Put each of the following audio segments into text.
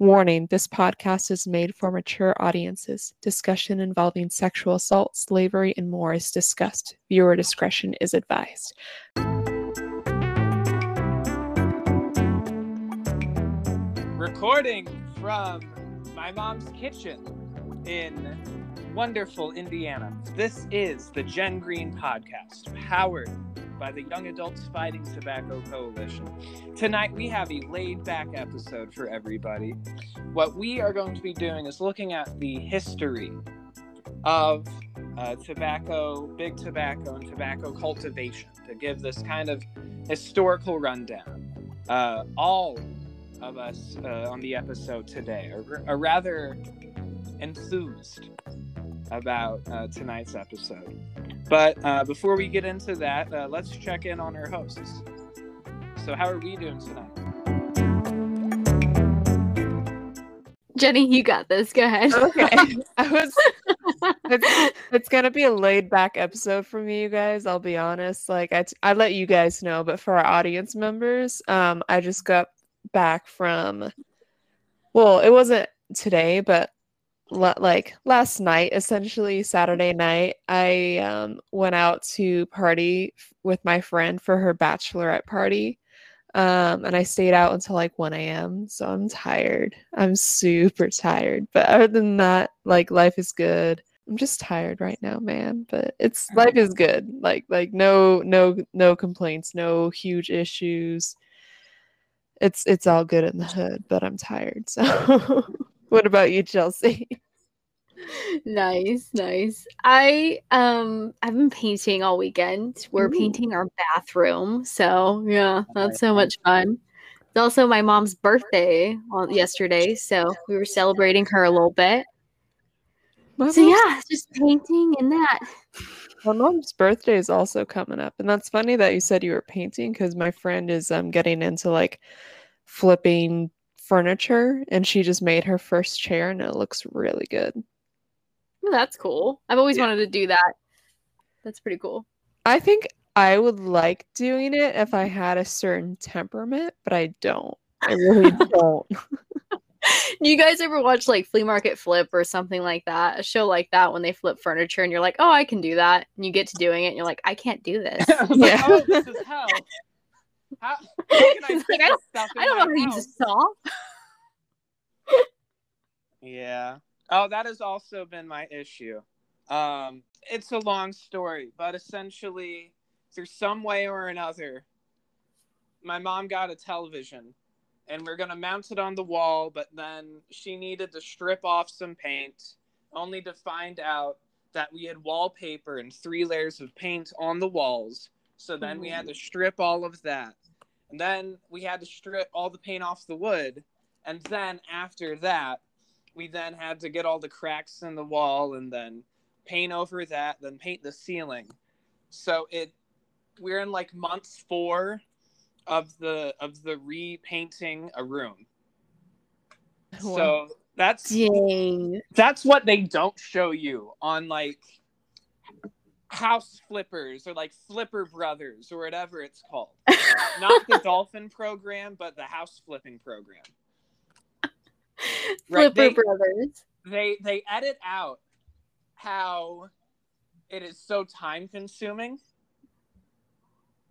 Warning this podcast is made for mature audiences. Discussion involving sexual assault, slavery, and more is discussed. Viewer discretion is advised. Recording from my mom's kitchen in wonderful Indiana. This is the Jen Green Podcast, powered by the Young Adults Fighting Tobacco Coalition. Tonight, we have a laid back episode for everybody. What we are going to be doing is looking at the history of uh, tobacco, big tobacco, and tobacco cultivation to give this kind of historical rundown. Uh, all of us uh, on the episode today are, are rather enthused about uh, tonight's episode. But uh, before we get into that, uh, let's check in on our hosts. So, how are we doing tonight? Jenny, you got this. Go ahead. Okay. I was it's, it's gonna be a laid back episode for me, you guys. I'll be honest. Like I, t- I let you guys know, but for our audience members, um, I just got back from. Well, it wasn't today, but like last night essentially saturday night i um, went out to party with my friend for her bachelorette party um, and i stayed out until like 1 a.m so i'm tired. I'm super tired but other than that like life is good. I'm just tired right now man but it's life is good. Like like no no no complaints no huge issues. It's it's all good in the hood but i'm tired so what about you, Chelsea? nice, nice. I um I've been painting all weekend. We're Ooh. painting our bathroom. So yeah, that's so much fun. It's also my mom's birthday on yesterday, so we were celebrating her a little bit. so yeah, just painting and that. My mom's birthday is also coming up, and that's funny that you said you were painting because my friend is um getting into like flipping furniture and she just made her first chair and it looks really good. Well, that's cool. I've always yeah. wanted to do that. That's pretty cool. I think I would like doing it if I had a certain temperament, but I don't. I really don't. Do you guys ever watch like Flea Market Flip or something like that? A show like that when they flip furniture and you're like, oh, I can do that. And you get to doing it and you're like, I can't do this. yeah. oh, this is hell. How, how can I, like, I, I don't know how to use saw. yeah. Oh, that has also been my issue. Um, it's a long story, but essentially, through some way or another, my mom got a television and we're going to mount it on the wall, but then she needed to strip off some paint, only to find out that we had wallpaper and three layers of paint on the walls so then we had to mm. strip all of that. And then we had to strip all the paint off the wood. And then after that, we then had to get all the cracks in the wall and then paint over that, then paint the ceiling. So it we're in like month 4 of the of the repainting a room. So that's Dang. that's what they don't show you on like house flippers or like flipper brothers or whatever it's called. Not the dolphin program but the house flipping program. Right? flipper they, brothers. they they edit out how it is so time consuming.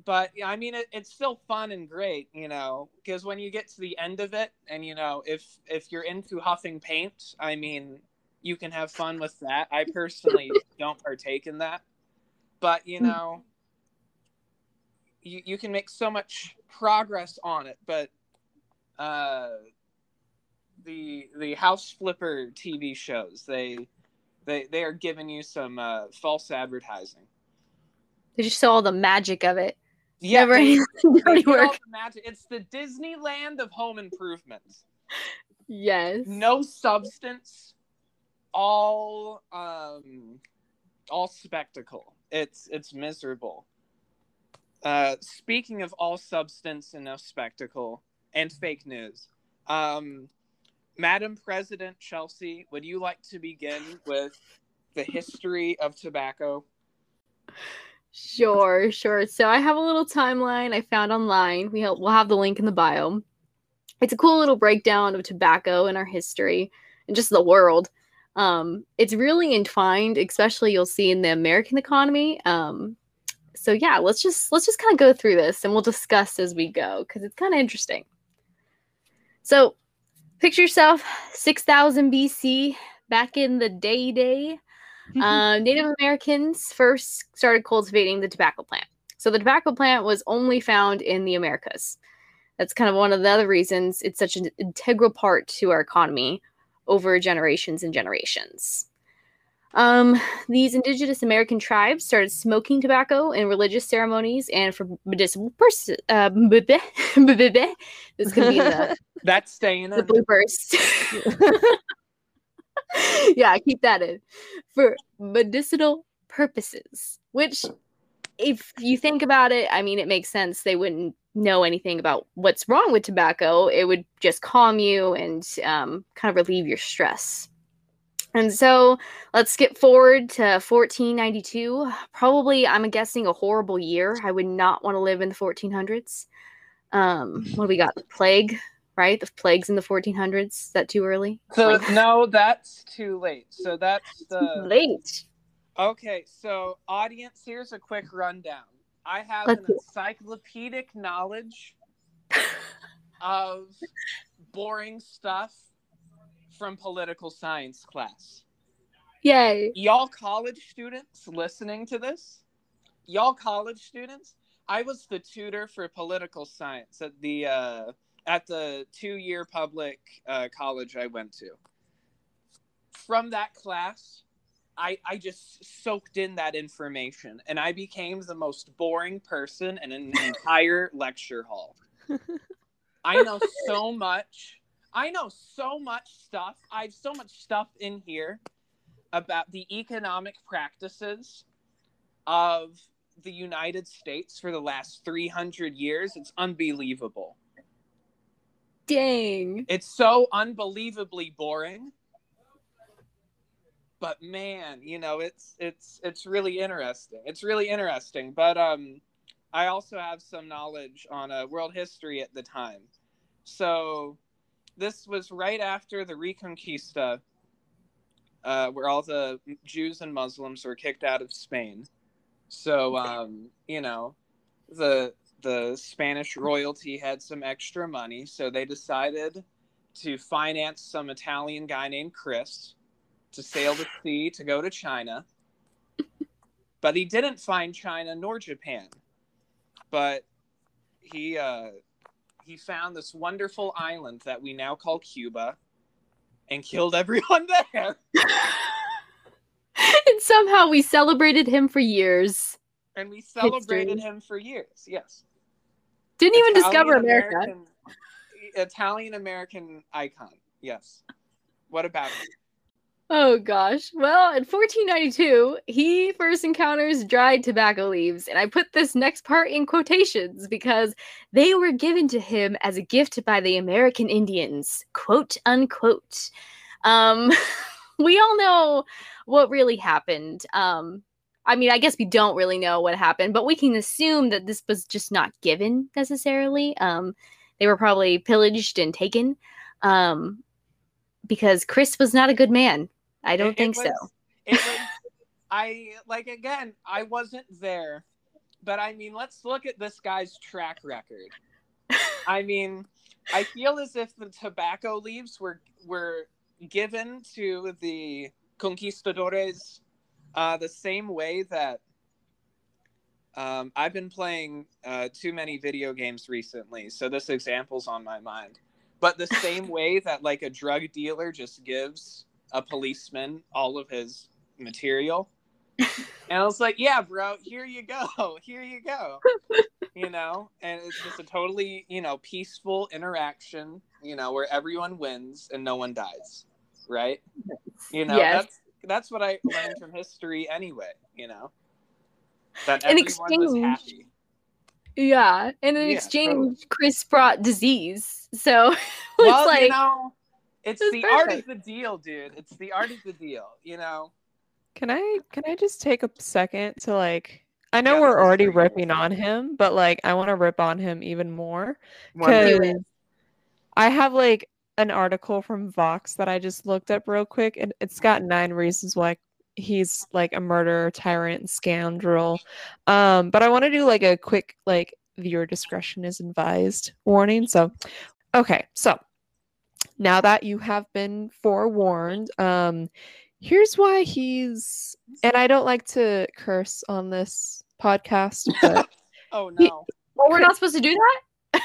But i mean it, it's still fun and great you know because when you get to the end of it and you know if if you're into huffing paint i mean you can have fun with that. I personally don't partake in that but you hmm. know you, you can make so much progress on it but uh the the house flipper tv shows they they they are giving you some uh, false advertising. They just show all the magic of it. Yeah Never they, they all the magic. It's the disneyland of home improvements. Yes. No substance. All um all spectacle it's it's miserable. Uh, speaking of all substance and no spectacle and fake news, um, Madam President Chelsea, would you like to begin with the history of tobacco? Sure, sure. So I have a little timeline I found online. We we'll have the link in the bio. it's a cool little breakdown of tobacco in our history and just the world. Um, it's really entwined, especially you'll see in the American economy. Um, so yeah, let's just let's just kind of go through this and we'll discuss as we go because it's kind of interesting. So picture yourself 6000 BC, back in the day day. Uh, Native Americans first started cultivating the tobacco plant. So the tobacco plant was only found in the Americas. That's kind of one of the other reasons it's such an integral part to our economy over generations and generations. Um, these indigenous American tribes started smoking tobacco in religious ceremonies and for medicinal purposes. Uh, this could be the, That's staying the bloopers. yeah, keep that in for medicinal purposes. Which, if you think about it, I mean, it makes sense. They wouldn't know anything about what's wrong with tobacco. It would just calm you and um, kind of relieve your stress. And so let's skip forward to 1492. Probably, I'm guessing, a horrible year. I would not want to live in the 1400s. Um, what do we got? The plague, right? The plagues in the 1400s. Is that too early? So Like- no, that's too late. So that's the Late. Okay, so audience, here's a quick rundown. I have Let's an encyclopedic knowledge of boring stuff from political science class. Yay. Y'all college students listening to this, y'all college students, I was the tutor for political science at the uh, at the two-year public uh, college I went to. From that class, I I just soaked in that information, and I became the most boring person in an entire lecture hall. I know so much. I know so much stuff. I have so much stuff in here about the economic practices of the United States for the last 300 years. It's unbelievable. Dang. It's so unbelievably boring. But man, you know, it's it's it's really interesting. It's really interesting. But um I also have some knowledge on uh, world history at the time. So this was right after the Reconquista, uh, where all the Jews and Muslims were kicked out of Spain. So um, you know, the the Spanish royalty had some extra money, so they decided to finance some Italian guy named Chris to sail the sea to go to China. But he didn't find China nor Japan. But he uh, he found this wonderful island that we now call Cuba and killed everyone there. and somehow we celebrated him for years. And we celebrated History. him for years. Yes. Didn't even discover America. Italian American icon. Yes. What about it? Oh gosh. Well, in 1492, he first encounters dried tobacco leaves, and I put this next part in quotations because they were given to him as a gift by the American Indians, quote unquote. Um, we all know what really happened. Um, I mean, I guess we don't really know what happened, but we can assume that this was just not given necessarily. Um, they were probably pillaged and taken. Um, because Chris was not a good man. I don't It- it think so. was- It was, I like again. I wasn't there, but I mean, let's look at this guy's track record. I mean, I feel as if the tobacco leaves were were given to the conquistadores uh, the same way that um, I've been playing uh, too many video games recently, so this example's on my mind. But the same way that like a drug dealer just gives a policeman all of his material. And I was like, yeah, bro, here you go. Here you go. You know, and it's just a totally, you know, peaceful interaction, you know, where everyone wins and no one dies. Right? You know, Yes. that's that's what I learned from history anyway, you know. That In everyone was happy. Yeah. And in Yeah, exchange, Chris brought disease. So it's Well, like you know, it's It's the art of the deal, dude. It's the art of the deal, you know. Can I can I just take a second to like I know Yeah, we're already for you. ripping on him, but like I want to rip on him even more because I have like an article from Vox that I just looked up real quick, and it's got nine reasons why he's like a murderer, tyrant, scoundrel. Um, but I want to do like a quick like viewer discretion is advised warning. So, okay, so now that you have been forewarned, um, here's why he's and I don't like to curse on this podcast, but Oh He- no. Well, we're not supposed to do that.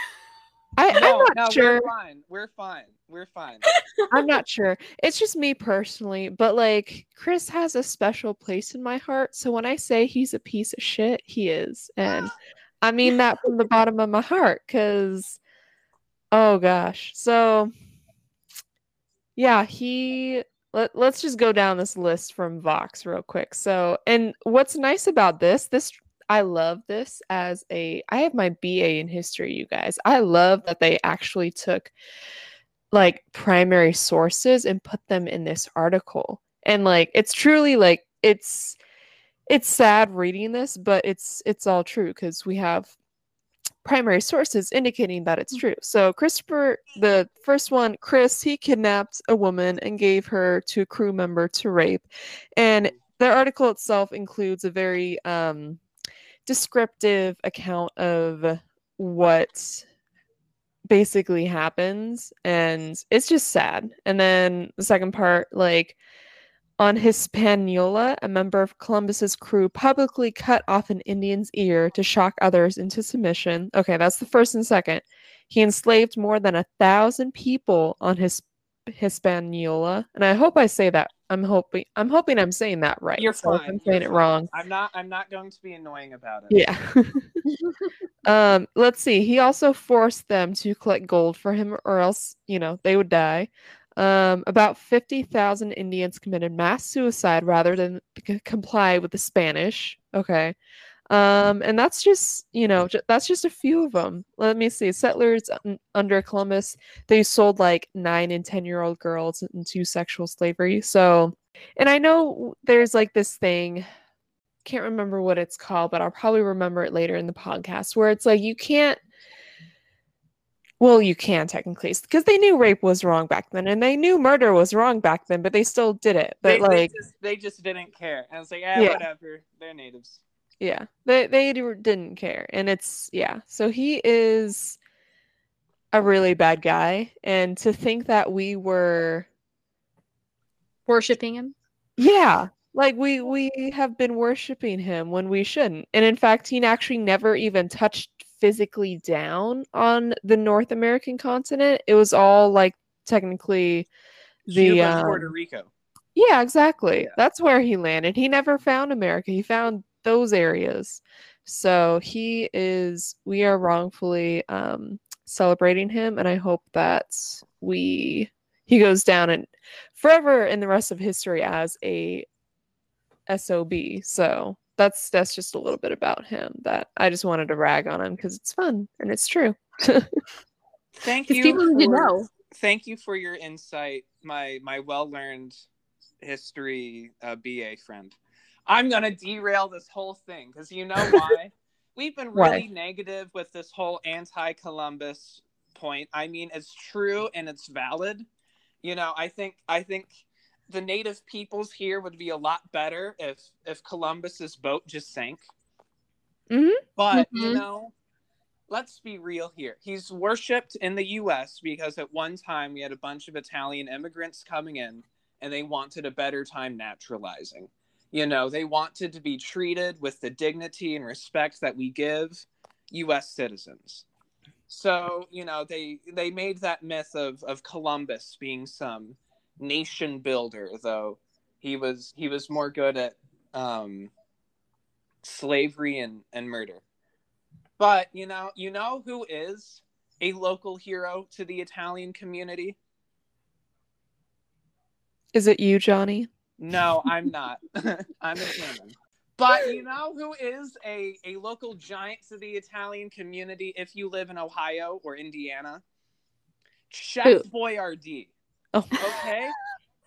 I, I'm not no, sure. we're fine. We're fine. We're fine. I'm not sure. It's just me personally, but like Chris has a special place in my heart. So when I say he's a piece of shit, he is. And I mean that from the bottom of my heart cuz oh gosh. So yeah, he let, let's just go down this list from Vox real quick. So, and what's nice about this, this I love this as a I have my BA in history, you guys. I love that they actually took like primary sources and put them in this article. And like it's truly like it's it's sad reading this, but it's it's all true because we have primary sources indicating that it's mm. true. So Christopher, the mm. first one, Chris, he kidnapped a woman and gave her to a crew member to rape. And mm. the article itself includes a very um descriptive account of what basically happens. And it's just sad. And then the second part like on hispaniola a member of columbus's crew publicly cut off an indian's ear to shock others into submission okay that's the first and second he enslaved more than a thousand people on his hispaniola and i hope i say that i'm hoping i'm hoping i'm saying that right You're So fine. i'm you're saying it fine. wrong I'm not. I'm not going to be annoying about it. yeah. um, let's see. He also forced them to collect gold for him, or else, you know, they would die. Um, about 50,000 Indians committed mass suicide rather than c- comply with the Spanish. Okay. Um, and that's just, you know, ju- that's just a few of them. Let me see. Settlers un- under Columbus, they sold like nine and 10 year old girls into sexual slavery. So, and I know there's like this thing can't remember what it's called, but I'll probably remember it later in the podcast where it's like you can't well, you can technically because they knew rape was wrong back then and they knew murder was wrong back then, but they still did it. But They, they like just, they just didn't care. And it's like, eh, Yeah. whatever. They're natives. yeah, they they didn't care. And it's yeah. So he is a really bad guy and to think that we were Worshipping him. Yeah, like we we have been worshiping him when we shouldn't. And in fact, he actually never even touched physically down on the North American continent. It was all like technically the Cuba and Puerto um, Rico. yeah, exactly. Yeah. That's where he landed. He never found America. He found those areas. So he is we are wrongfully um celebrating him and I hope that we he goes down and forever in the rest of history as a SOB. So that's that's just a little bit about him that I just wanted to rag on him because it's fun and it's true. Thank you. people need to for- know. Thank you for your insight, my my well learned history uh, BA friend. I'm gonna derail this whole thing because you know why? We've been Why? really negative with this whole anti-Columbus point. I mean, it's true and it's valid. You know, I think I think the native peoples here would be a lot better if if Columbus's boat just sank. Mhm. But you Mhm. know, let's be real here. He's worshipped in the US because at one time we had a bunch of Italian immigrants coming in and they wanted a better time naturalizing. You know, they wanted to be treated with the dignity and respect that we give US citizens. So, you know, they they made that myth of of Columbus being some nation builder, though he was he was more good at um slavery and, and murder. But you know, you know who is a local hero to the Italian community? Is it you, Johnny? No, I'm not. I'm a human. But you know who is a, a local giant to the Italian community if you live in Ohio or Indiana? Chef Who? Boyardee. Oh. Okay?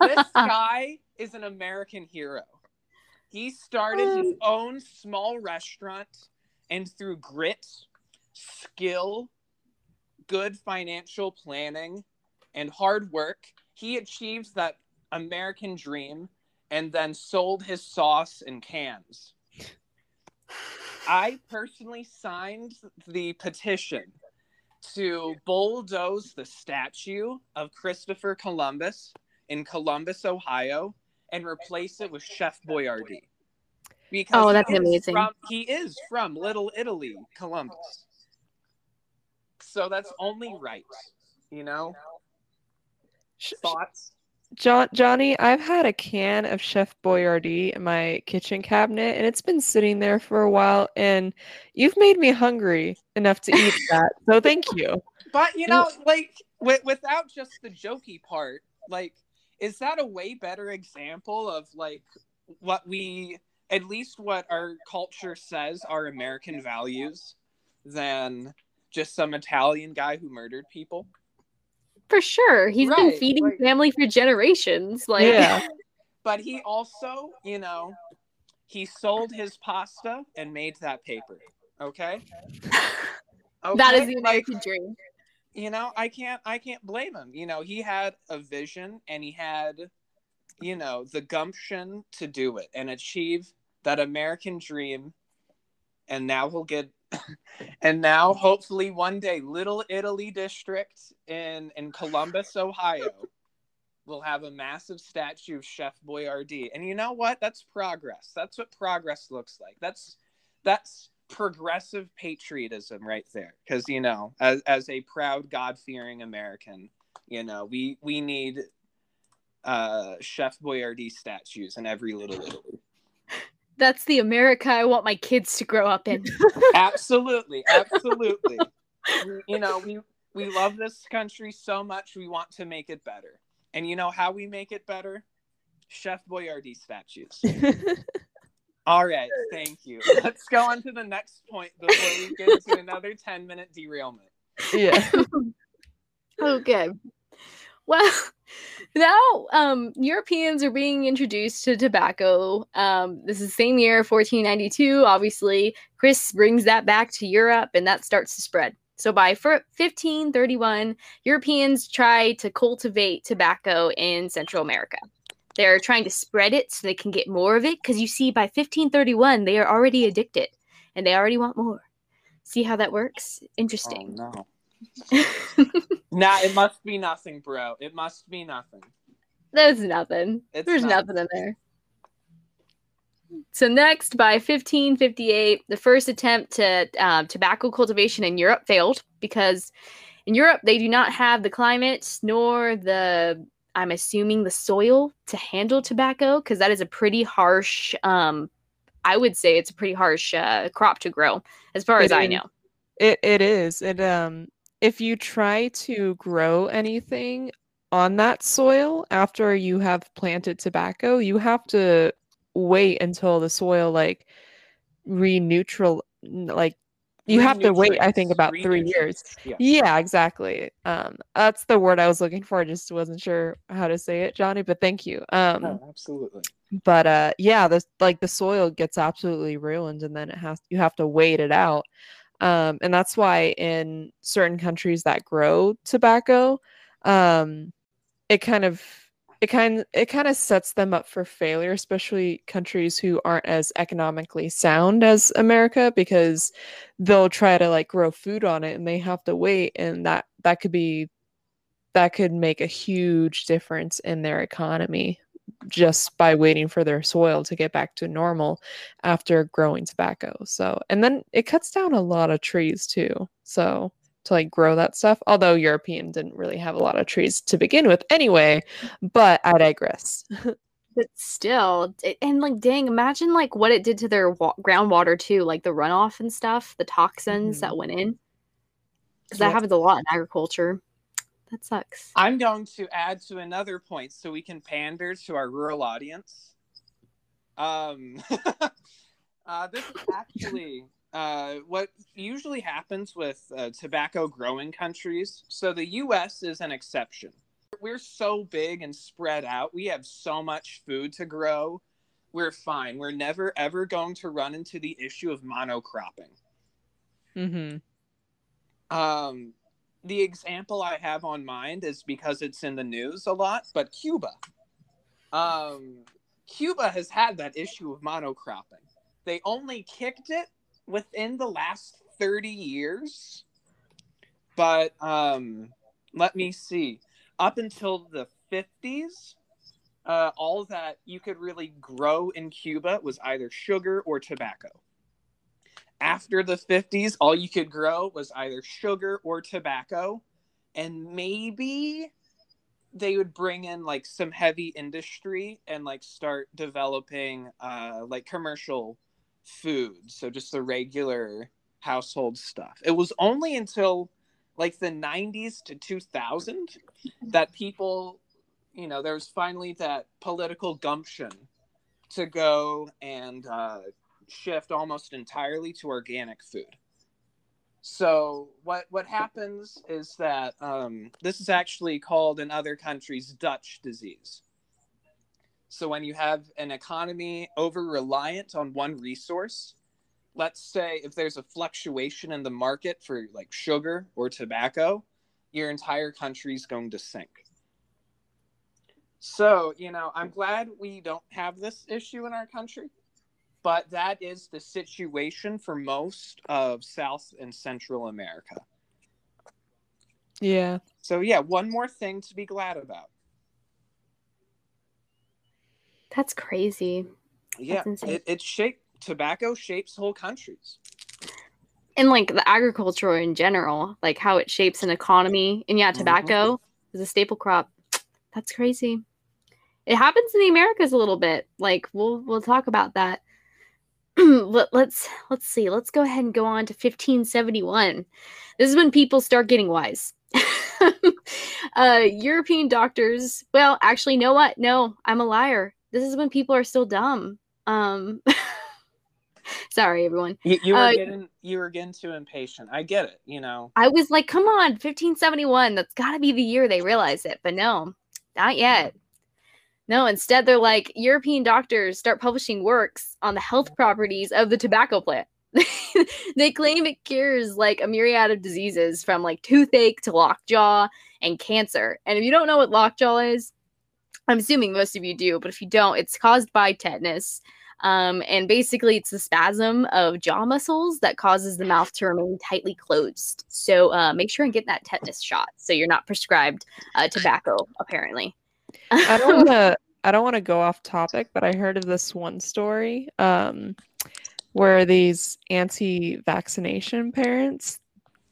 this guy is an American hero. He started his mm. own small restaurant and through grit, skill, good financial planning and hard work, he achieved that American dream and then sold his sauce in cans. I personally signed the petition to bulldoze the statue of Christopher Columbus in Columbus, Ohio, and replace it with Chef Boyardee. Because oh, that's he amazing. From, he is from Little Italy, Columbus. So that's only right, you know? Thoughts? John Johnny, I've had a can of Chef Boyardee in my kitchen cabinet and it's been sitting there for a while and you've made me hungry enough to eat that. So thank you. But you know, like w- without just the jokey part, like is that a way better example of like what we at least what our culture says are American values than just some Italian guy who murdered people? For sure. He's right, been feeding like, family for generations. Like Yeah. but he also, you know, he sold his pasta and made that paper. Okay? okay? That is the American like, dream. You know, I can't I can't blame him. You know, he had a vision and he had, you know, the gumption to do it and achieve that American dream. And now he'll get and now hopefully one day little italy district in in columbus ohio will have a massive statue of chef boyardee. And you know what? That's progress. That's what progress looks like. That's that's progressive patriotism right there. Because you know as, as a proud god-fearing american you know we we need uh chef boyardee statues in every little italy that's the America I want my kids to grow up in. absolutely, absolutely. you know, we we love this country so much. We want to make it better. And you know how we make it better? Chef Boyardee statues. All right, thank you. Let's go on to the next point before we get to another 10 minute derailment. Yeah. okay. Well, now um, Europeans are being introduced to tobacco. Um, this is the same year, 1492. Obviously, Chris brings that back to Europe, and that starts to spread. So by 1531, Europeans try to cultivate tobacco in Central America. They're trying to spread it so they can get more of it because you see, by 1531, they are already addicted and they already want more. See how that works? Interesting. Oh, no. Nah, it must be nothing, bro. It must be nothing. There's nothing. It's There's not. nothing in there. So next, by 1558, the first attempt to uh, tobacco cultivation in Europe failed because in Europe they do not have the climate nor the I'm assuming the soil to handle tobacco because that is a pretty harsh. Um, I would say it's a pretty harsh uh, crop to grow, as far it as is. I know. It it is. It um if you try to grow anything on that soil after you have planted tobacco, you have to wait until the soil like reneutral like you have to wait i think about three years yeah. yeah. exactly um that's the word i was looking for i just wasn't sure how to say it johnny but thank you um oh, absolutely but uh yeah this like the soil gets absolutely ruined and then it has you have to wait it out um, and that's why in certain countries that grow tobacco, um, it kind of it kind it kind of sets them up for failure, especially countries who aren't as economically sound as America, because they'll try to like grow food on it and they have to wait, and that that could be that could make a huge difference in their economy just by waiting for their soil to get back to normal after growing tobacco. So, and then it cuts down a lot of trees too. So, to like grow that stuff, although European didn't really have a lot of trees to begin with anyway, but I digress. but still, and like, dang, imagine like what it did to their wa- groundwater too, like the runoff and stuff, the toxins mm-hmm. that went in. Because that happens a lot in agriculture. That sucks. I'm going to add to another point so we can pander to our rural audience. Um, uh, this is actually uh, what usually happens with uh, tobacco growing countries. So the US is an exception. We're so big and spread out. We have so much food to grow. We're fine. We're never ever going to run into the issue of monocropping. Mm-hmm. Um, the example I have on mind is because it's in the news a lot, but Cuba. Um, Cuba has had that issue of monocropping. They only kicked it within the last 30 years. But um, let me see. Up until the 50s, uh, all that you could really grow in Cuba was either sugar or tobacco. After the 50s, all you could grow was either sugar or tobacco. And maybe they would bring in like some heavy industry and like start developing uh, like commercial food. So just the regular household stuff. It was only until like the 90s to 2000 that people you know, there was finally that political gumption to go and uh, shift almost entirely to organic food. So what what happens is that um, this is actually called in other countries Dutch disease. So when you have an economy over reliant on one resource, let's say if there's a fluctuation in the market for like sugar or tobacco, your entire country is going to sink. So, you know, I'm glad we don't have this issue in our country, but that is the situation for most of South and Central America. Yeah. So, yeah, one more thing to be glad about. That's crazy. Yeah, it, it shape tobacco shapes whole countries. And like the agriculture in general, like how it shapes an economy. And yeah, tobacco mm-hmm. is a staple crop. That's crazy. It happens in the Americas a little bit. Like we'll we'll talk about that. Let, let's let's see. Let's go ahead and go on to 1571. This is when people start getting wise. uh, European doctors. Well, actually, know what? No, I'm a liar. This is when people are still dumb. Um, sorry, everyone. You, you were uh, getting you were getting too impatient. I get it. You know. I was like, come on, 1571. That's got to be the year they realize it. But no, not yet. No, instead they're like European doctors start publishing works on the health properties of the tobacco plant. they claim it cures like a myriad of diseases from like toothache to lockjaw and cancer. And if you don't know what lockjaw is, I'm assuming most of you do, but if you don't, it's caused by tetanus. Um, and basically, it's the spasm of jaw muscles that causes the mouth to remain tightly closed. So uh, make sure and get that tetanus shot so you're not prescribed uh, tobacco, apparently. I don't want to. I don't want to go off topic, but I heard of this one story um, where these anti-vaccination parents,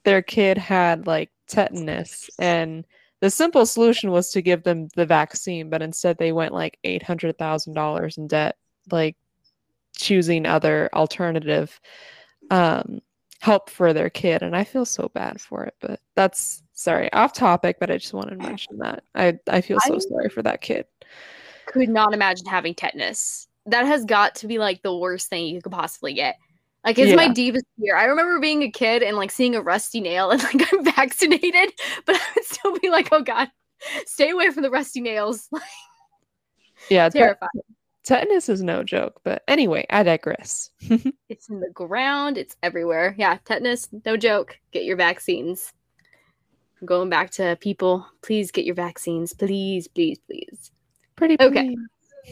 their kid had like tetanus, and the simple solution was to give them the vaccine, but instead they went like eight hundred thousand dollars in debt, like choosing other alternative um, help for their kid, and I feel so bad for it. But that's sorry, off topic, but I just wanted to mention that. I I feel so I sorry for that kid. Could not imagine having tetanus. That has got to be like the worst thing you could possibly get. Like it's yeah. my deepest fear. I remember being a kid and like seeing a rusty nail and like I'm vaccinated, but I would still be like, oh god, stay away from the rusty nails. yeah, terrifying. Tetanus is no joke, but anyway, I digress. it's in the ground, it's everywhere. Yeah, tetanus, no joke. Get your vaccines going back to people, please get your vaccines. Please, please, please. Pretty please. Okay.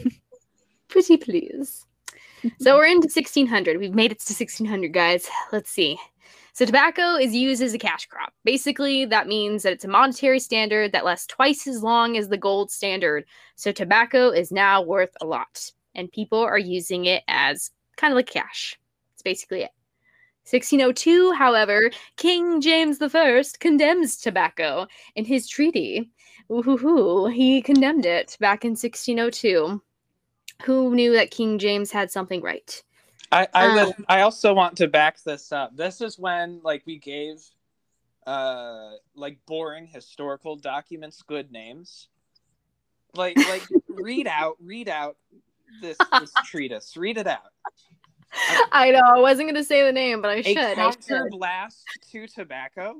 Pretty please. so we're into 1600. We've made it to 1600, guys. Let's see. So tobacco is used as a cash crop. Basically, that means that it's a monetary standard that lasts twice as long as the gold standard. So tobacco is now worth a lot, and people are using it as kind of like cash. It's basically it. 1602, however, King James I condemns tobacco in his treaty. Ooh, he condemned it back in 1602. Who knew that King James had something right? I I, um, I also want to back this up. This is when like we gave uh like boring historical documents good names. Like like read out read out this this treatise. Read it out. I know. I wasn't going to say the name, but I should. A counter blast to tobacco.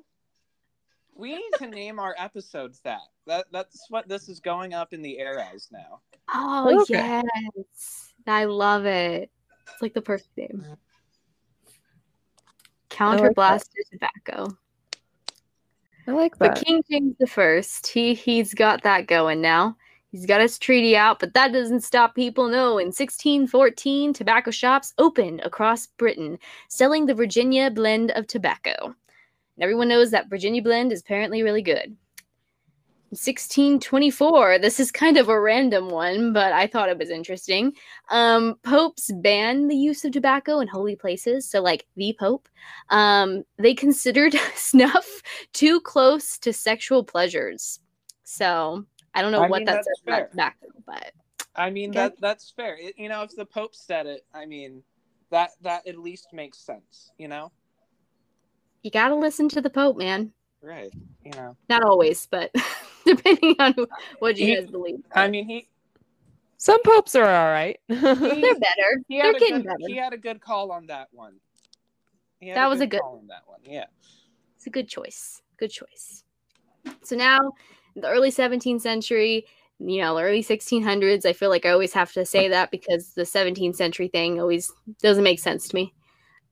We need to name our episodes that. That that's what this is going up in the air as now. Oh okay. yes, I love it. It's like the perfect name. Counter oh, blast to tobacco. I like that. But. King James the First, he he's got that going now. He's got his treaty out, but that doesn't stop people. No, in 1614, tobacco shops opened across Britain, selling the Virginia blend of tobacco. And everyone knows that Virginia blend is apparently really good. In 1624, this is kind of a random one, but I thought it was interesting. Um, popes banned the use of tobacco in holy places. So, like the Pope, um, they considered snuff too close to sexual pleasures. So I don't know I what mean, that that's says fair. about tobacco, but I mean Okay. that that's fair. It, you know, if the Pope said it, I mean that that at least makes sense. You know, you gotta listen to the Pope, man. Right? You know, Not always, but depending on what you He- guys believe. I mean he Some popes are all right. They're better. he They're had a getting good, better. he had a good call on that one. He had That was a good- call on that one. Yeah. It's a good choice. Good choice. So now, the early 17th century, you know, early 1600s, I feel like I always have to say that because the 17th century thing always doesn't make sense to me.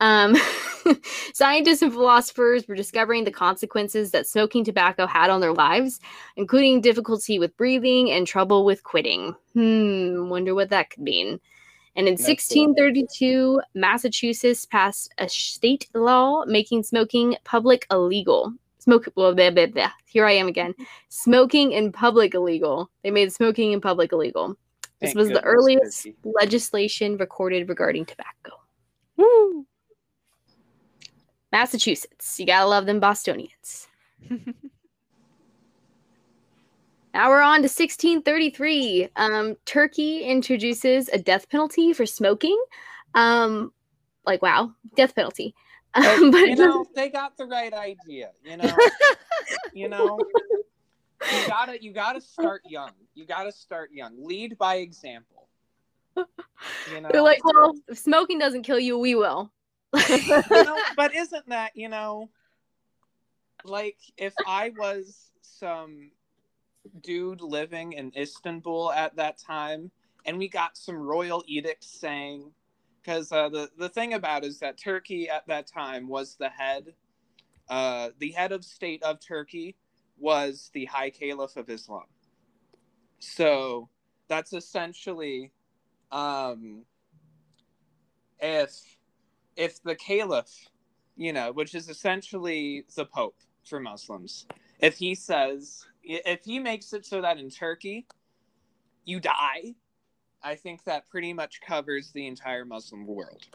Um, scientists and philosophers were discovering the consequences that smoking tobacco had on their lives, including difficulty with breathing and trouble with quitting. Hmm, wonder what that could mean. And in 1632, Massachusetts passed a state law making smoking public illegal. Smoke, blah, blah, blah, blah. here I am again. Smoking in public illegal. They made smoking in public illegal. This Thank was the earliest Turkey. legislation recorded regarding tobacco. Woo. Massachusetts. You gotta love them Bostonians. Now we're on to 1633. Um, Turkey introduces a death penalty for smoking. Um, like wow, death penalty. But, Um, but you know, they got the right idea. You know, you know, you gotta you gotta start young. You gotta start young. Lead by example. You know, they're like, well, if smoking doesn't kill you, we will. know, but isn't that you know, like if I was some dude living in Istanbul at that time, and we got some royal edicts saying, because uh, the the thing about is that Turkey at that time was the head, uh, the head of state of Turkey was the High Caliph of Islam. So that's essentially, um, if if the caliph, you know, which is essentially the pope for Muslims, if he says, if he makes it so that in Turkey you die, I think that pretty much covers the entire Muslim world.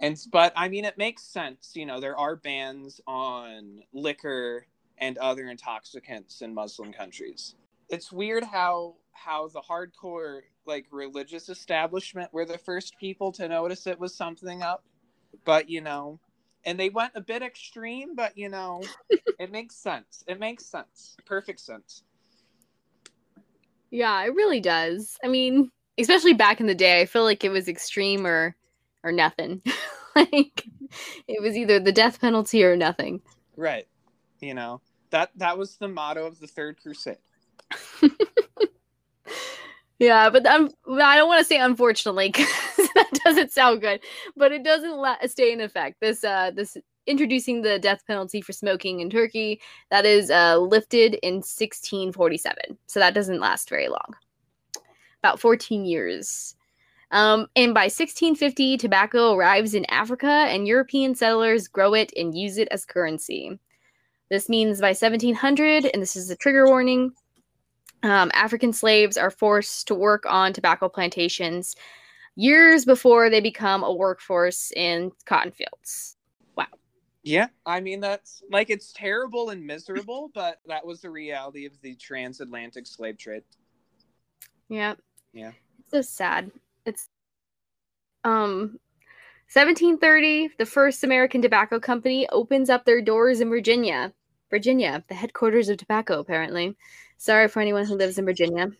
And but I mean, it makes sense. You know, there are bans on liquor and other intoxicants in Muslim countries. It's weird how how the hardcore like religious establishment were the first people to notice it was something up but you know and they went a bit extreme but you know it makes sense it makes sense perfect sense Yeah, it really does. I mean, especially back in the day, I feel like it was extreme or or nothing. like it was either the death penalty or nothing. right you know that that was the motto of the third crusade Yeah, but um, I don't want to say unfortunately 'cause that doesn't sound good, but it doesn't la- stay in effect. This uh this introducing the death penalty for smoking in Turkey that is uh lifted in 1647. So that doesn't last very long. About 14 years. Um, and by 1650, tobacco arrives in Africa and European settlers grow it and use it as currency. This means by 1700, and this is a trigger warning, um, African slaves are forced to work on tobacco plantations years before they become a workforce in cotton fields. Wow. Yeah i mean that's like it's terrible and miserable but that was the reality of the transatlantic slave trade Yeah. Yeah. It's so sad. It's um 1730, the first American tobacco company opens up their doors in Virginia. Virginia, the headquarters of tobacco, apparently. Sorry for anyone who lives in Virginia.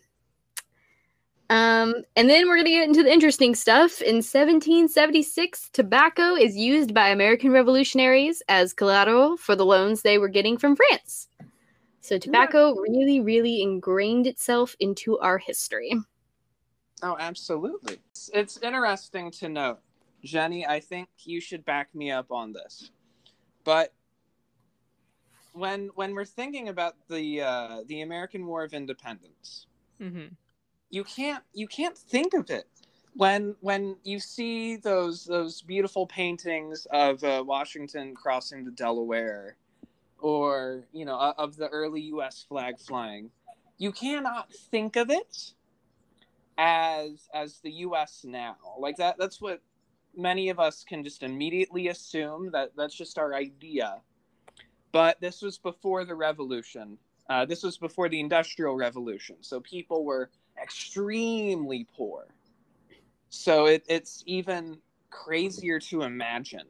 Um, and then we're gonna get into the interesting stuff. In 1776, tobacco is used by American revolutionaries as collateral for the loans they were getting from France. So tobacco really, really ingrained itself into our history. oh absolutely it's, it's interesting to note jenny i think you should back me up on this but when when we're thinking about the uh, the American War of Independence, hmm you can't you can't think of it when when you see those those beautiful paintings of uh, Washington crossing the Delaware, or you know uh, of the early U.S. flag flying, you cannot think of it as as the U.S. now. Like that that's what many of us can just immediately assume that that's just our idea. But this was before the revolution. Uh, this was before the industrial revolution. So people were extremely poor. So it, it's even crazier to imagine.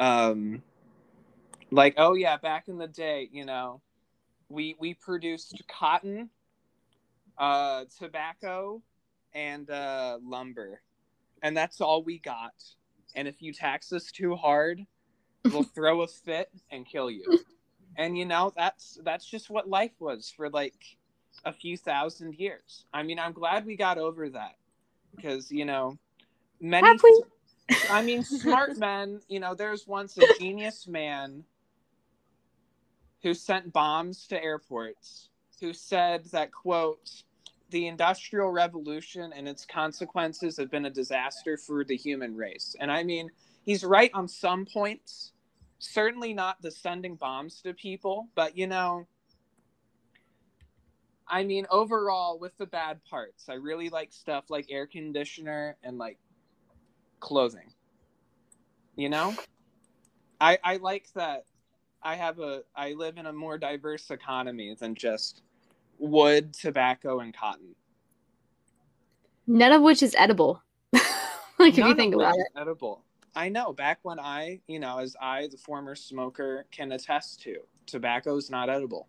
Um, like, oh yeah, back in the day, you know, we we produced cotton, uh, tobacco, and uh, lumber, and that's all we got. And if you tax us too hard, we'll throw a fit and kill you. And you know that's that's just what life was for like a few thousand years. I mean, I'm glad we got over that because you know many. Have we? I mean, smart men. You know, there's once a genius man who sent bombs to airports, who said that quote, "The industrial revolution and its consequences have been a disaster for the human race." And I mean, he's right on some points. Certainly not the sending bombs to people, but you know, I mean, overall, with the bad parts, I really like stuff like air conditioner and like clothing. You know, I I like that. I have a I live in a more diverse economy than just wood, tobacco, and cotton. None of which is edible. like if you think about it. edible. I know. Back when I, you know, as I, the former smoker, can attest to, tobacco is not edible.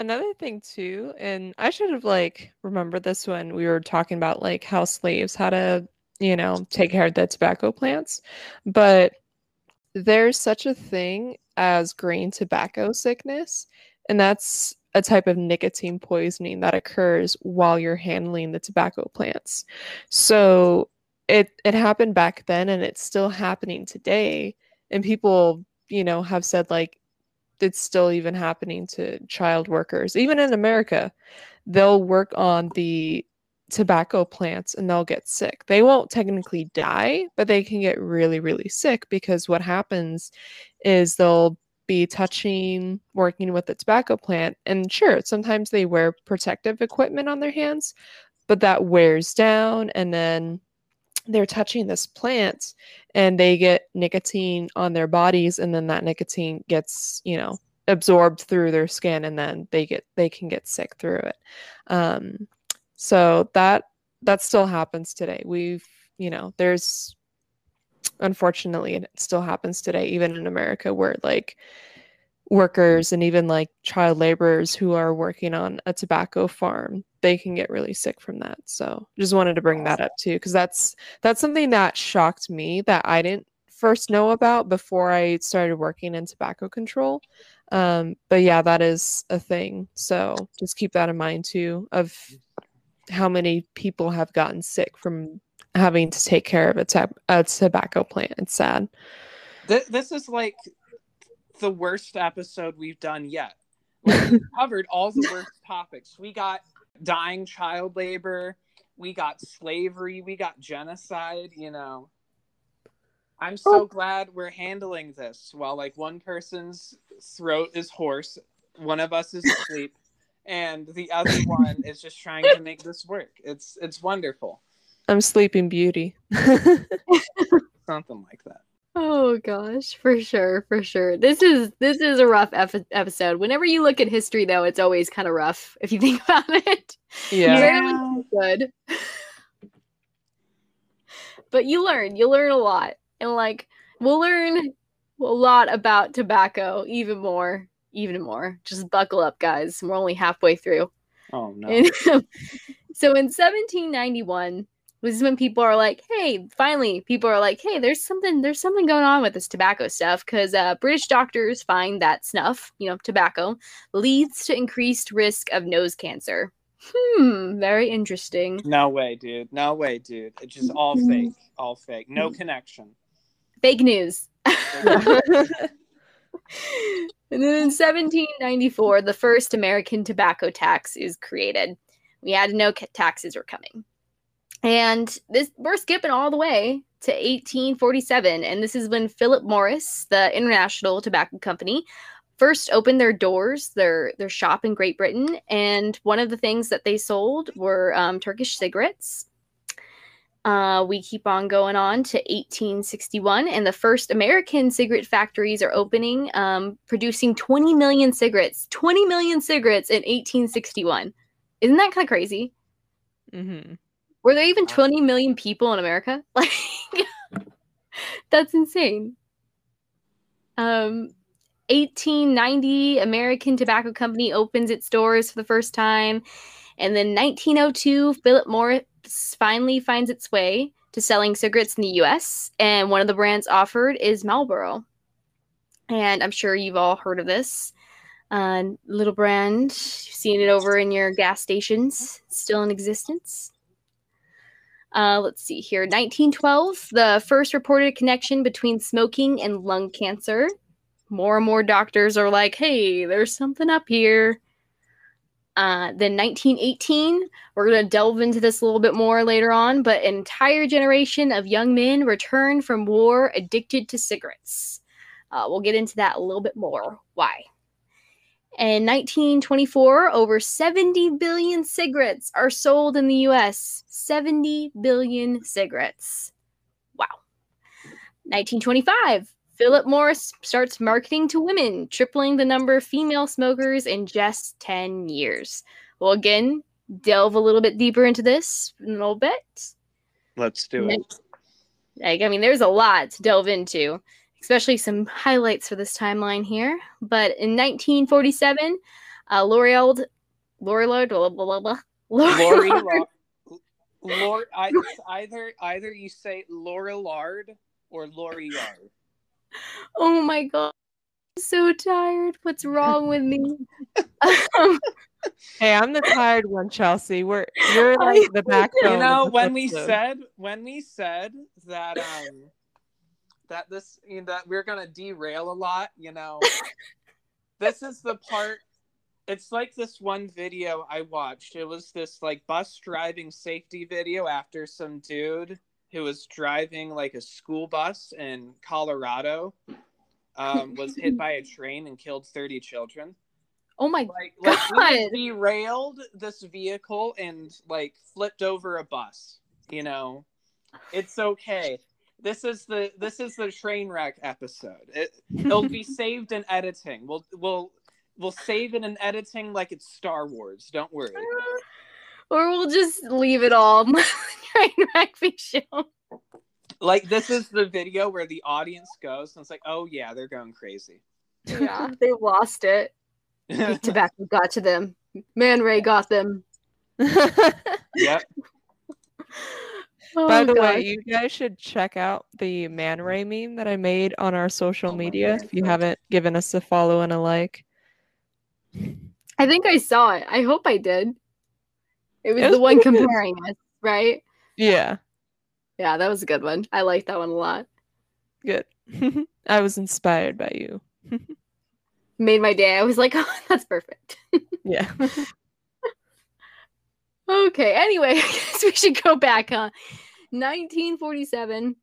Another thing too, and I should have like remembered this when we were talking about like how slaves had to, you know, take care of the tobacco plants, but there's such a thing as green tobacco sickness, and that's a type of nicotine poisoning that occurs while you're handling the tobacco plants. So it it happened back then and it's still happening today and people, you know, have said like it's still even happening to child workers. Even in America, they'll work on the tobacco plants and they'll get sick. They won't technically die, but they can get really, really sick because what happens is they'll be touching, working with the tobacco plant. And sure, sometimes they wear protective equipment on their hands, but that wears down and then they're touching this plant and they get nicotine on their bodies and then that nicotine gets you know absorbed through their skin and then they get they can get sick through it. Um so that that still happens today. We've you know there's unfortunately it still happens today even in america where like workers and even like child laborers who are working on a tobacco farm they can get really sick from that. So just wanted to bring that up too because that's that's something that shocked me that i didn't first know about before i started working in tobacco control. Um, but yeah that is a thing. So just keep that in mind too of how many people have gotten sick from having to take care of a, tobacco plant. It's sad. Th- this is like the worst episode we've done yet. Like, we covered all the worst topics. We got dying child labor, we got slavery, we got genocide, you know. I'm so oh. glad we're handling this while like one person's throat is hoarse, one of us is asleep, and the other one is just trying to make this work. It's it's wonderful. i'm sleeping beauty Something like that. Oh gosh, for sure, for sure. This is this is a rough ep- episode. Whenever you look at history, though, it's always kind of rough if you think about it. yeah Rarely good, but you learn. You learn a lot, and like we'll learn a lot about tobacco, even more, even more. Just buckle up, guys. We're only halfway through. Oh no. And, so in 1791 was when people are like, hey, finally, people are like, hey, there's something, there's something going on with this tobacco stuff because uh, British doctors find that snuff, you know, tobacco, leads to increased risk of nose cancer. Hmm, very interesting. No way, dude. No way, dude. It's just all Mhm. fake. All fake. No connection. Fake news. And then in 1794, the first American tobacco tax is created. We had to know taxes were coming. And this we're skipping all the way to 1847, and this is when Philip Morris, the International Tobacco Company, first opened their doors, their their shop in Great Britain, and one of the things that they sold were um, Turkish cigarettes. Uh, we keep on going on to 1861, and the first American cigarette factories are opening, um, producing 20 million cigarettes. 20 million cigarettes in 1861. Isn't that kind of crazy? hmm Were there even 20 million people in America? Like, that's insane. Um, 1890, American Tobacco Company opens its doors for the first time. And then 1902, Philip Morris finally finds its way to selling cigarettes in the US. And one of the brands offered is Marlboro. And I'm sure you've all heard of this. Uh, little brand, you've seen it over in your gas stations, still in existence. Uh, let's see here. 1912, the first reported connection between smoking and lung cancer. More and more doctors are like, hey, there's something up here. Uh, then 1918, we're going to delve into this a little bit more later on, but an entire generation of young men return from war addicted to cigarettes. Uh, we'll get into that a little bit more. Why? In 1924, over 70 billion cigarettes are sold in the US. 70 billion cigarettes. Wow. 1925, Philip Morris starts marketing to women, tripling the number of female smokers in just 10 years. Well, again, delve a little bit deeper into this in a little bit. Let's do it. Like, I mean, there's a lot to delve into, especially some highlights for this timeline here. But in 1947, uh, L'Oreal, L'Oreal, blah, blah, blah, blah, Lori, L'Oreal- Lar- Lord, I, either either you say Lorillard or Lorillard. Oh my god. I'm so tired. What's wrong with me? Um, Hey, I'm the tired one, Chelsea. We're you're like the backbone. You know, when we said when we said that um that this you know, that we're gonna derail a lot, you know, this is the part. It's like this one video I watched. It was this like bus driving safety video after some dude who was driving like a school bus in Colorado um, was hit by a train and killed 30 children. oh my Like, like God. just derailed this vehicle and like flipped over a bus. You know, it's okay. This is the this is the train wreck episode. It, it'll be saved in editing. We'll we'll we'll save it in editing like it's Star Wars. Don't worry. or we'll just leave it all. Train wreck be shown. Like this is the video where the audience goes and it's like, oh yeah, they're going crazy. Yeah, they lost it. Big tobacco got to them. Man Ray got them. yep. Oh, By the way, you guys should check out the Man Ray meme that I made on our social Oh media if you haven't given us a follow and a like. I think I saw it. I hope I did. It was It was the one comparing us, right? Yeah, Yeah, that was a good one. I liked that one a lot. good. I was inspired by you. Made my day. I was like, oh, that's perfect. Yeah. Okay, anyway, I guess we should go back, huh? 1947,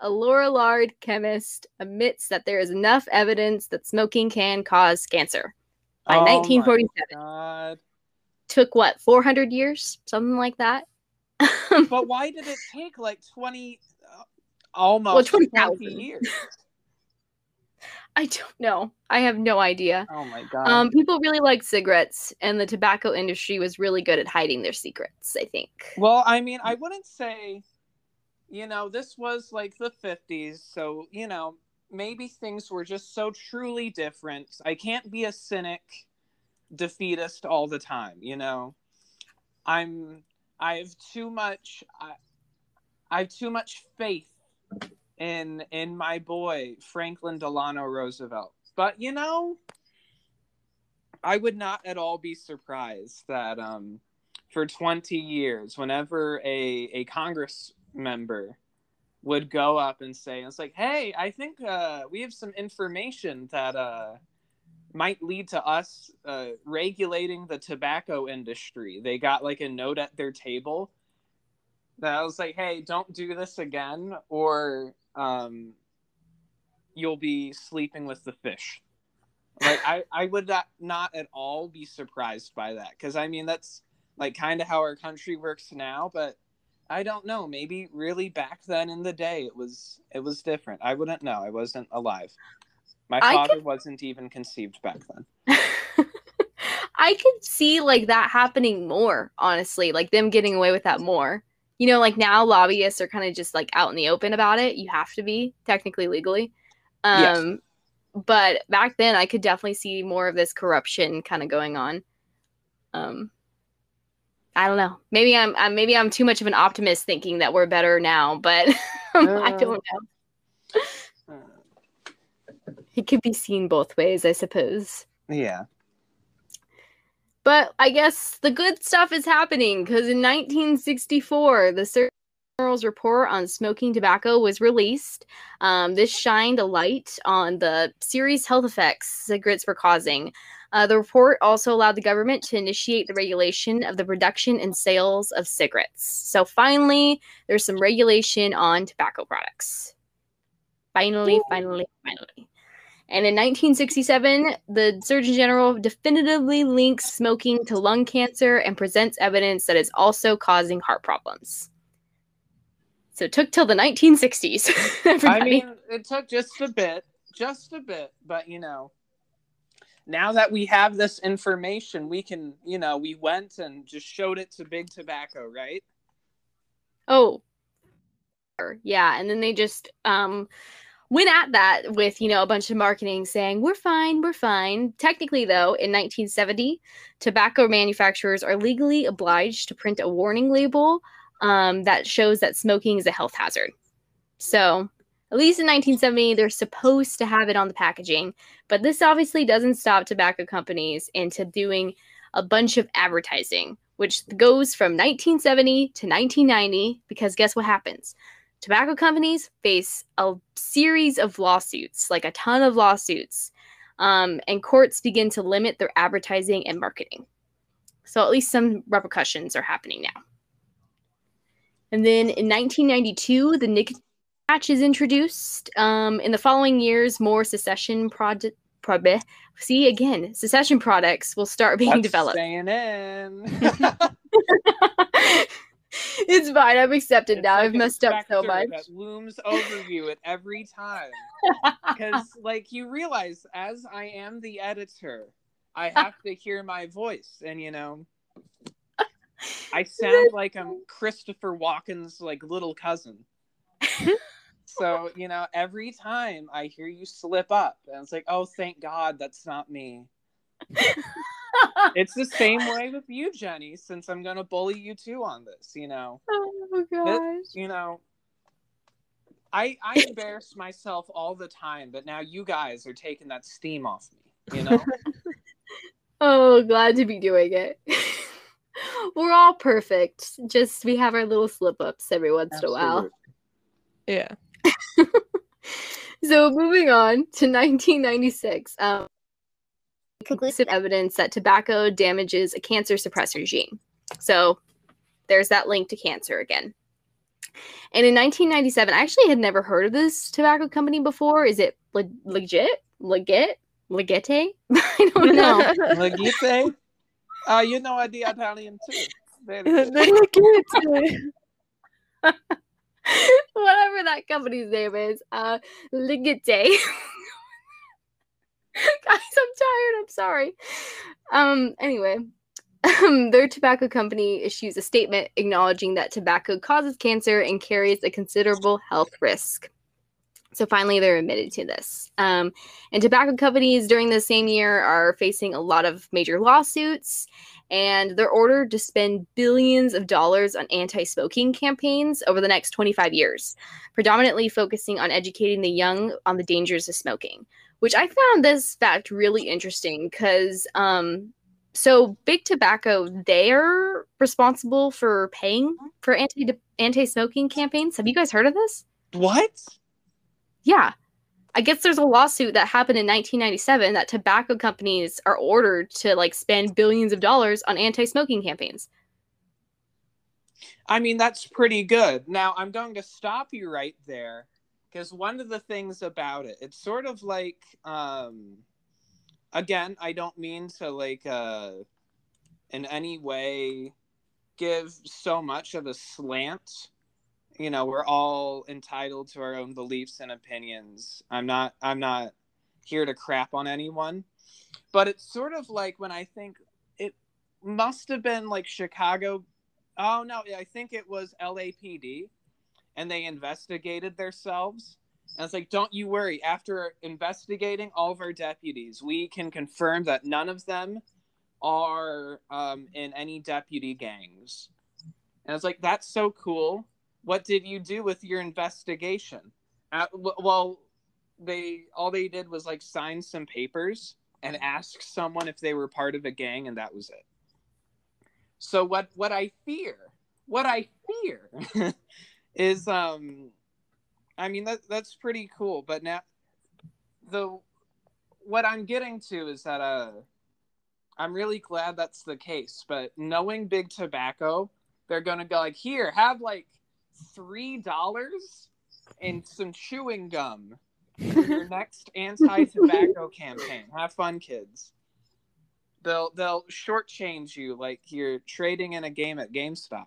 a Lorillard chemist admits that there is enough evidence that smoking can cause cancer. By Oh my 1947. God. Took what, 400 years? Something like that? But why did it take like 20 uh, almost 20,000. 20 years? I don't know. I have no idea. Oh my god. Um, people really liked cigarettes, and the tobacco industry was really good at hiding their secrets, I think. Well, I mean, I wouldn't say, you know, this was like the 50s, so, you know, maybe things were just so truly different. I can't be a cynic, defeatist all the time, you know. I'm I have too much I, I have too much faith in in my boy Franklin Delano Roosevelt. But, you know, I would not at all be surprised that um for 20 years whenever a a congress member would go up and say, "It's like, hey, I think uh, we have some information that uh, might lead to us uh, regulating the tobacco industry." They got like a note at their table that I was like, "Hey, don't do this again, or um, you'll be sleeping with the fish." Like, I I would not, not at all be surprised by that because I mean that's like kind of how our country works now, but I don't know. Maybe really back then in the day, it was it was different. I wouldn't know. I wasn't alive. My I father could- wasn't even conceived back then. I could see like that happening more, honestly, like them getting away with that more. You know, like now lobbyists are kind of just like out in the open about it. You have to be technically legally. Um Yes. but back then I could definitely see more of this corruption kind of going on. Um I don't know. Maybe I'm, I'm maybe I'm too much of an optimist thinking that we're better now, but I Uh. don't know. It could be seen both ways, I suppose. Yeah. But I guess the good stuff is happening because in 1964, the Surgeon General's report on smoking tobacco was released. Um, this shined a light on the serious health effects cigarettes were causing. Uh, the report also allowed the government to initiate the regulation of the production and sales of cigarettes. So finally, there's some regulation on tobacco products. Finally, finally, finally. And in 1967, the Surgeon General definitively links smoking to lung cancer and presents evidence that it's also causing heart problems. So it took till the 1960s. I mean, it took just a bit, just a bit, but you know, now that we have this information, we can, you know, we went and just showed it to Big Tobacco, right? oh, yeah. And then they just um, went at that with, you know, a bunch of marketing saying, we're fine, we're fine. Technically, though, in 1970, tobacco manufacturers are legally obliged to print a warning label um, that shows that smoking is a health hazard. So, at least in 1970, they're supposed to have it on the packaging. But this obviously doesn't stop tobacco companies into doing a bunch of advertising, which goes from 1970 to 1990. Because guess what happens? Tobacco companies face a series of lawsuits, like a ton of lawsuits, um, and courts begin to limit their advertising and marketing. So at least some repercussions are happening now. And then in 1992, the nicotine patch is introduced. Um, in the following years, more cessation project. Probe- see again, cessation products will start being That's developed. Staying in. it's fine. I've accepted It's now. like I've messed up so much. That looms over you at every time. Because, like, you realize as I am the editor, I have to hear my voice. And, you know, I sound like I'm Christopher Walken's, like, little cousin. So, you know, every time I hear you slip up, and it's like, oh, thank God that's not me. It's the same way with you, Jenny, since I'm going to bully you too on this, you know. oh gosh. you know i i embarrass myself all the time but now you guys are taking that steam off me you know Oh, glad to be doing it. We're all perfect. Just we have our little slip ups every once in a while. Yeah. So moving on to 1996, um, conclusive evidence that tobacco damages a cancer suppressor gene. So there's that link to cancer again. And in 1997, I actually had never heard of this tobacco company before. Is it le- legit? Legit? Legete? I don't know. like you say uh you know i do italian too Very good. Whatever that company's name is. Uh Ligate. Guys, I'm tired. I'm sorry. Um, anyway. Um, their tobacco company issues a statement acknowledging that tobacco causes cancer and carries a considerable health risk. So finally, they're admitted to this. Um, and tobacco companies during the same year are facing a lot of major lawsuits, and they're ordered to spend billions of dollars on anti smoking campaigns over the next 25 years, predominantly focusing on educating the young on the dangers of smoking. Which I found this fact really interesting because, um, so big tobacco, they're responsible for paying for anti anti smoking campaigns. Have you guys heard of this? What? Yeah. I guess there's a lawsuit that happened in 1997 that tobacco companies are ordered to like spend billions of dollars on anti-smoking campaigns. I mean, that's pretty good. Now, I'm going to stop you right there because one of the things about it, it's sort of like, um, again, I don't mean to like, uh, in any way give so much of a slant. You know, we're all entitled to our own beliefs and opinions. I'm not, I'm not here to crap on anyone, but it's sort of like when I think it must have been like Chicago Oh no, I think it was LAPD, and they investigated themselves. And it's like, don't you worry. After investigating all of our deputies, we can confirm that none of them are um, in any deputy gangs. And it's like, that's so cool. What did you do with your investigation? Uh, well, they all they did was like sign some papers and ask someone if they were part of a gang, and that was it. So what what I fear, what I fear is um I mean that that's pretty cool, but now the what I'm getting to is that uh I'm really glad that's the case, but knowing big tobacco, they're gonna go like here, have like three dollars and some chewing gum for your next anti-tobacco campaign. Have fun, kids they'll they'll shortchange you like you're trading in a game at GameStop.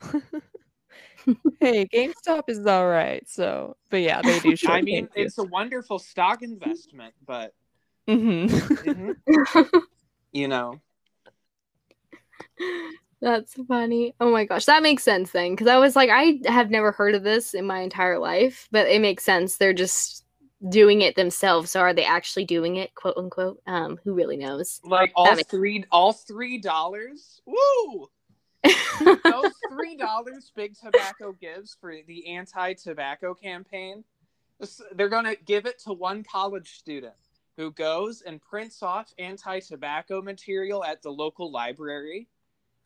hey, GameStop is all right. So, but yeah, they do. I mean, you. it's a wonderful stock investment, but mm-hmm. mm-hmm. you know, that's funny. Oh my gosh, that makes sense then. Because I was like, I have never heard of this in my entire life, but it makes sense. They're just doing it themselves. So are they actually doing it, quote unquote? Um, who really knows? Like all three, all three dollars. Woo! Those three dollars Big Tobacco gives for the anti-tobacco campaign, they're gonna give it to one college student who goes and prints off anti-tobacco material at the local library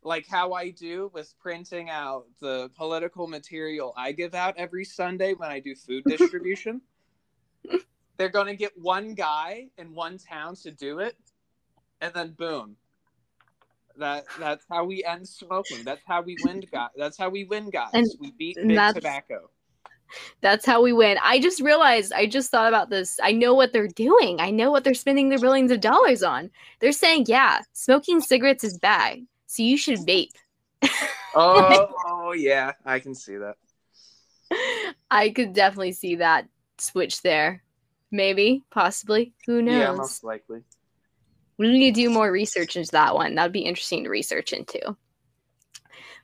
like how I do with printing out the political material I give out every Sunday when I do food distribution they're going to get one guy in one town to do it, and then boom. That that's how we end smoking. That's how we win, guys. That's how we win, guys. And we beat big tobacco. That's how we win. I just realized, I just thought about this. I know what they're doing. I know what they're spending their billions of dollars on. They're saying, yeah, smoking cigarettes is bad. So you should vape. oh, oh, yeah. I can see that. I could definitely see that switch there. Maybe, possibly. Who knows? Yeah, most likely. We need to do more research into that one. That'd be interesting to research into.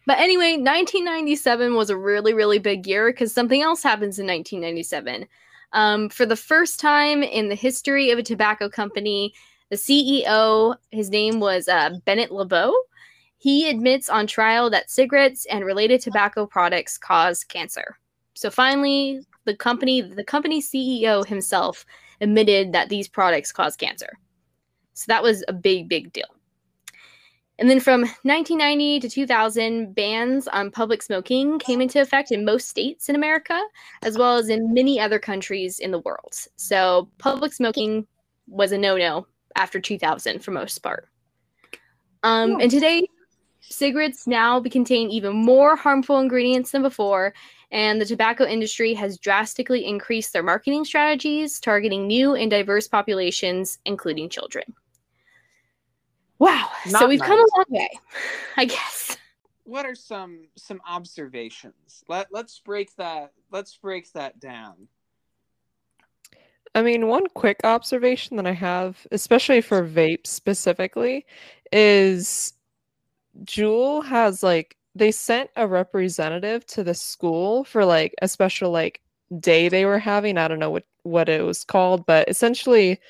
But anyway, 1997 was a really, really big year because something else happens in 1997. Um, for the first time in the history of a tobacco company, the CEO, his name was uh, Bennett LeBow, he admits on trial that cigarettes and related tobacco products cause cancer. So finally, the company, the company CEO himself admitted that these products cause cancer. So that was a big, big deal. And then from 1990 to 2000, bans on public smoking came into effect in most states in America, as well as in many other countries in the world. So public smoking was a no no after 2000 for most part. Um, and today, cigarettes now contain even more harmful ingredients than before, and the tobacco industry has drastically increased their marketing strategies, targeting new and diverse populations, including children. Wow. Not so we've nice. come a long way, I guess. What are some some observations? Let let's break that let's break that down. I mean, one quick observation that I have, especially for vape specifically, is Juul has like they sent a representative to the school for like a special like day they were having. I don't know what what it was called, but essentially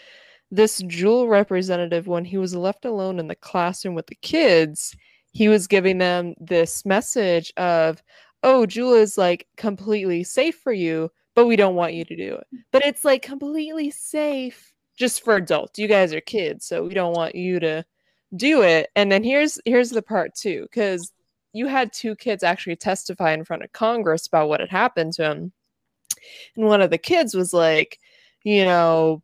this Juul representative when he was left alone in the classroom with the kids, he was giving them this message of, "Oh, Juul is like completely safe for you, but we don't want you to do it." But it's like completely safe just for adults. You guys are kids, so we don't want you to do it. And then here's here's the part too, because you had two kids actually testify in front of Congress about what had happened to him. And one of the kids was like, you know,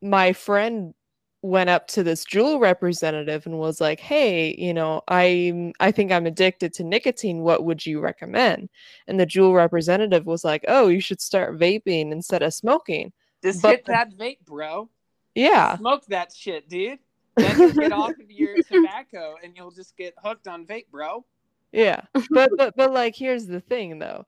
my friend went up to this Juul representative and was like, "Hey, you know, I I think I'm addicted to nicotine. What would you recommend?" And the Juul representative was like, "Oh, you should start vaping instead of smoking." Just But hit that vape, bro. Yeah. Smoke that shit, dude. Then you get off of your tobacco and you'll just get hooked on vape, bro. Yeah, but but but like here's the thing though.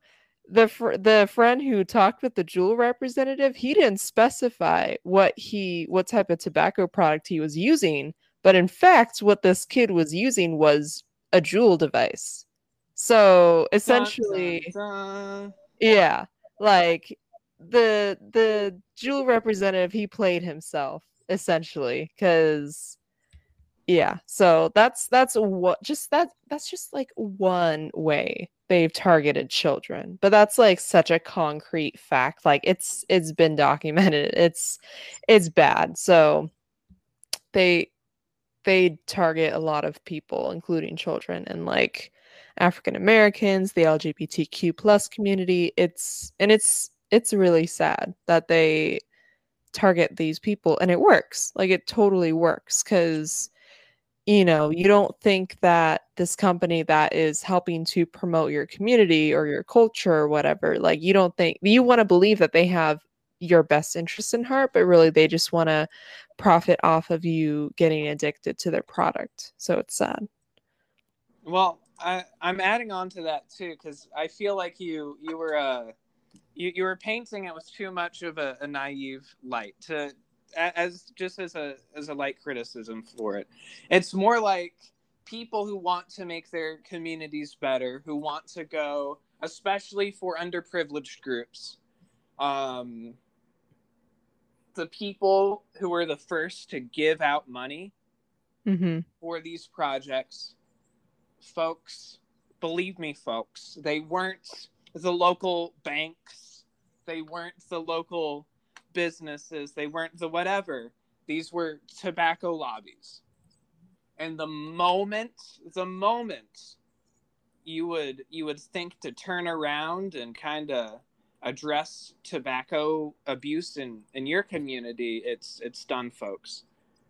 The fr- the friend who talked with the Juul representative, he didn't specify what he what type of tobacco product he was using, but in fact what this kid was using was a Juul device. So essentially, dun, dun. yeah, like the the Juul representative he played himself essentially cuz yeah, so that's that's what just that that's just like one way they've targeted children. But that's like such a concrete fact. Like it's it's been documented. It's it's bad. So they they target a lot of people including children and like African Americans, the LGBTQ plus community. It's and it's it's really sad that they target these people and it works. Like it totally works cuz you know, you don't think that this company that is helping to promote your community or your culture or whatever, like you don't think you want to believe that they have your best interest in heart, but really they just want to profit off of you getting addicted to their product. So it's sad. Well, I, I'm adding on to that too because I feel like you you were uh you, you were painting it with too much of a, a naive light to as just as a as a light criticism for it. It's more like people who want to make their communities better, who want to go, especially for underprivileged groups. Um, the people who were the first to give out money Mm-hmm. for these projects, folks, believe me, folks, they weren't the local banks, they weren't the local businesses, they weren't the whatever. These were tobacco lobbies. And the moment, the moment you would you would think to turn around and kind of address tobacco abuse in in your community, it's it's done, folks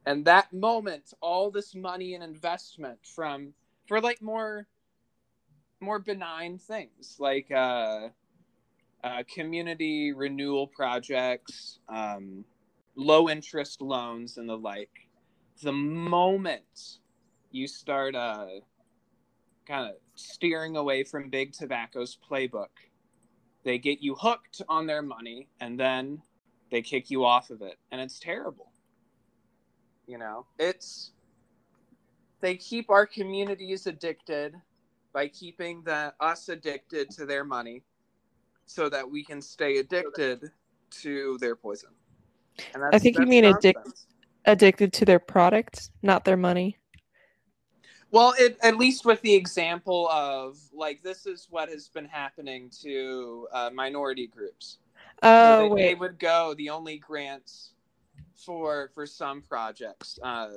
and that moment all this money and investment from for like more more benign things like uh, uh community renewal projects um low interest loans and the like. The moment you start uh kind of steering away from big tobacco's playbook they get you hooked on their money and then they kick you off of it. And it's terrible you know? It's they keep our communities addicted by keeping the us addicted to their money so that we can stay addicted to their poison and I think you mean addic- nonsense. Addicted to their product, not their money. well it, at least with the example of like this is what has been happening to uh, minority groups Oh they, they would go the only grants for for some projects uh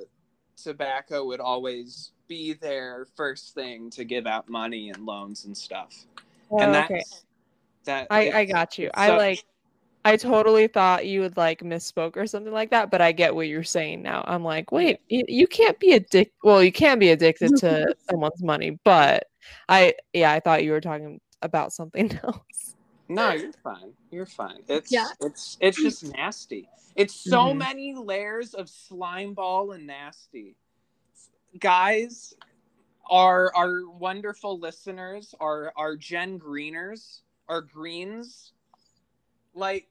tobacco would always be their first thing to give out money and loans and stuff Oh, and that's okay. That I, I it's- got you. it's I like I totally thought you would like misspoke or something like that, but I get what you're saying now. I'm like, wait, you, you can't be addicted. Well, you can be addicted to someone's money, but I yeah, I thought you were talking about something else. no you're fine you're fine it's Yeah. it's it's just nasty it's so Mhm. many layers of slime ball and nasty guys our our wonderful listeners our our gen greeners our greens. Like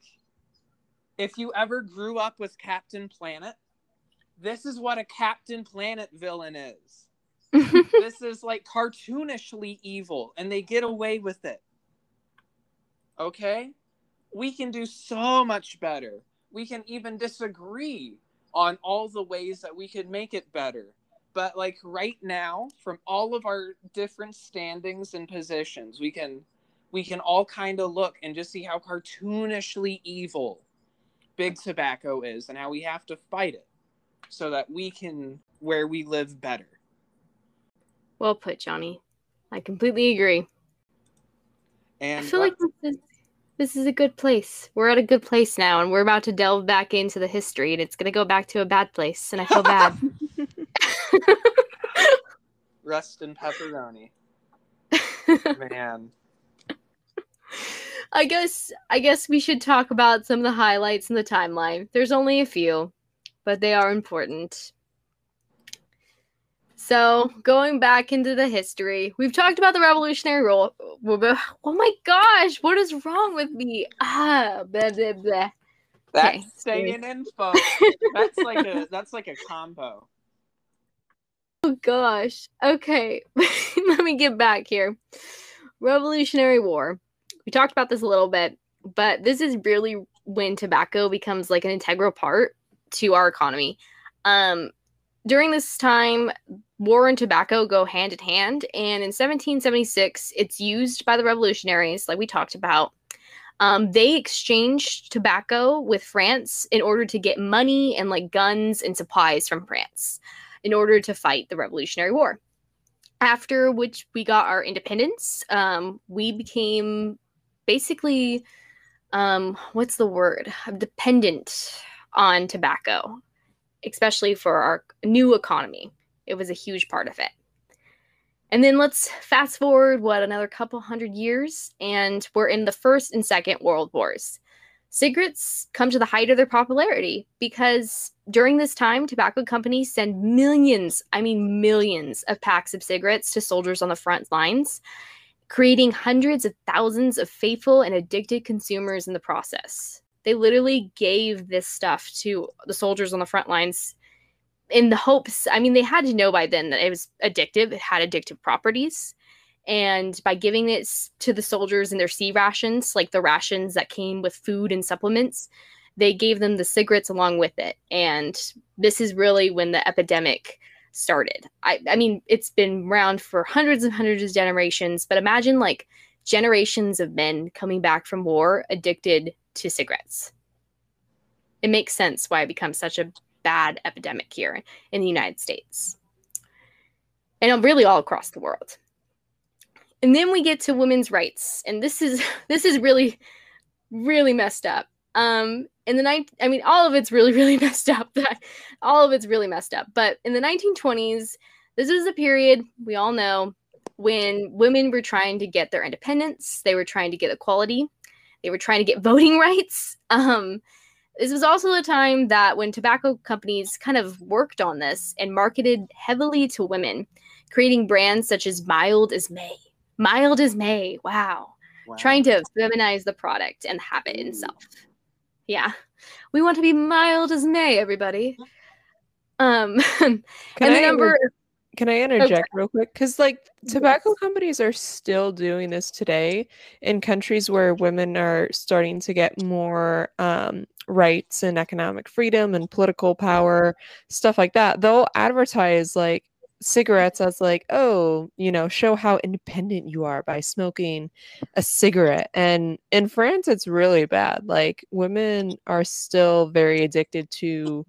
if you ever grew up with captain planet this is what a captain planet villain is. This is like cartoonishly evil and they get away with it. Okay? We can do so much better. We can even disagree on all the ways that we could make it better. But like right now from all of our different standings and positions we can we can all kind of look and just see how cartoonishly evil big tobacco is and how we have to fight it so that we can where we live better well put, Johnny. I completely agree. and I feel what- like this is this is a good place. We're at a good place now, and we're about to delve back into the history, and it's gonna go back to a bad place, and I feel bad. Rust and pepperoni. Man. I guess I guess we should talk about some of the highlights in the timeline. There's only a few, but they are important. So, going back into the history, we've talked about the Revolutionary War. Oh my gosh, what is wrong with me? Ah, blah blah blah. That's Okay. staying info. That's like a that's like a combo. Oh gosh. Okay. Let me get back here. Revolutionary War. We talked about this a little bit, but this is really when tobacco becomes like an integral part to our economy. Um during this time, war and tobacco go hand in hand, and in 1776, it's used by the revolutionaries, like we talked about. Um, they exchanged tobacco with France in order to get money and like guns and supplies from France in order to fight the Revolutionary War. After which we got our independence, um, we became basically, um, what's the word? Dependent on tobacco, especially for our new economy. It was a huge part of it. And then let's fast forward, what, another couple hundred years, and we're in the First and Second World Wars. Cigarettes come to the height of their popularity because during this time, tobacco companies send millions, I mean millions, of packs of cigarettes to soldiers on the front lines, creating hundreds of thousands of faithful and addicted consumers in the process. They literally gave this stuff to the soldiers on the front lines in the hopes, I mean, they had to know by then that it was addictive, it had addictive properties and by giving it to the soldiers in their C rations like the rations that came with food and supplements they gave them the cigarettes along with it and this is really when the epidemic started. I, I mean it's been around for hundreds and hundreds of generations but imagine like generations of men coming back from war addicted to cigarettes. It makes sense why it becomes such a bad epidemic here in the united states. And really all across the world. And then we get to women's rights and this is this is really really messed up um in the ninth i mean all of it's really really messed up That all of it's really messed up but in the 1920s this is a period we all know when women were trying to get their independence they were trying to get equality they were trying to get voting rights um this was also a time that when tobacco companies kind of worked on this and marketed heavily to women creating brands such as mild as may mild as May. Wow. Wow. Trying to feminize the product and the habit itself. Yeah. We want to be mild as May, everybody. Um Can and the I number inter- can I interject real quick? Because like tobacco companies are still doing this today in countries where women are starting to get more um, rights and economic freedom and political power, stuff like that. They'll advertise like cigarettes as like, oh, you know, show how independent you are by smoking a cigarette. And in France, it's really bad. Like women are still very addicted to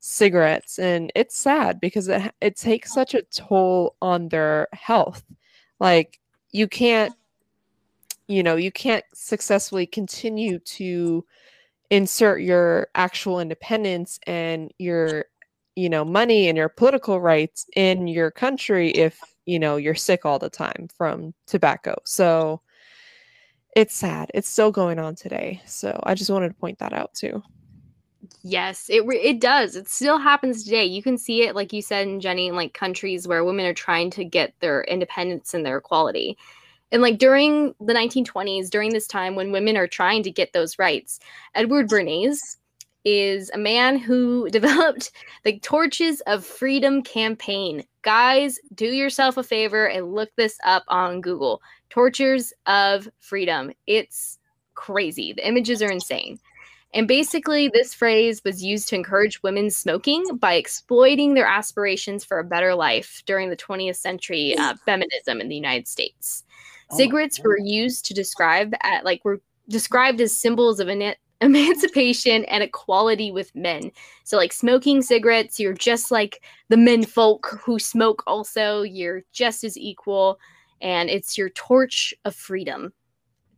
cigarettes and it's sad because it, it takes such a toll on their health like you can't you know you can't successfully continue to insert your actual independence and your you know money and your political rights in your country if you know you're sick all the time from tobacco so it's sad it's still going on today so i just wanted to point that out too Yes, it it does. It still happens today. You can see it, like you said, in Jenny, in like countries where women are trying to get their independence and their equality. And like during the 1920s, during this time when women are trying to get those rights, Edward Bernays is a man who developed the Torches of Freedom campaign. Guys, do yourself a favor and look this up on Google. Torches of Freedom. It's crazy. The images are insane. And basically, this phrase was used to encourage women's smoking by exploiting their aspirations for a better life during the 20th century uh, feminism in the United States. Oh Cigarettes were used to describe at like were described as symbols of emancipation and equality with men. So like smoking cigarettes, you're just like the men folk who smoke also, you're just as equal and it's your torch of freedom.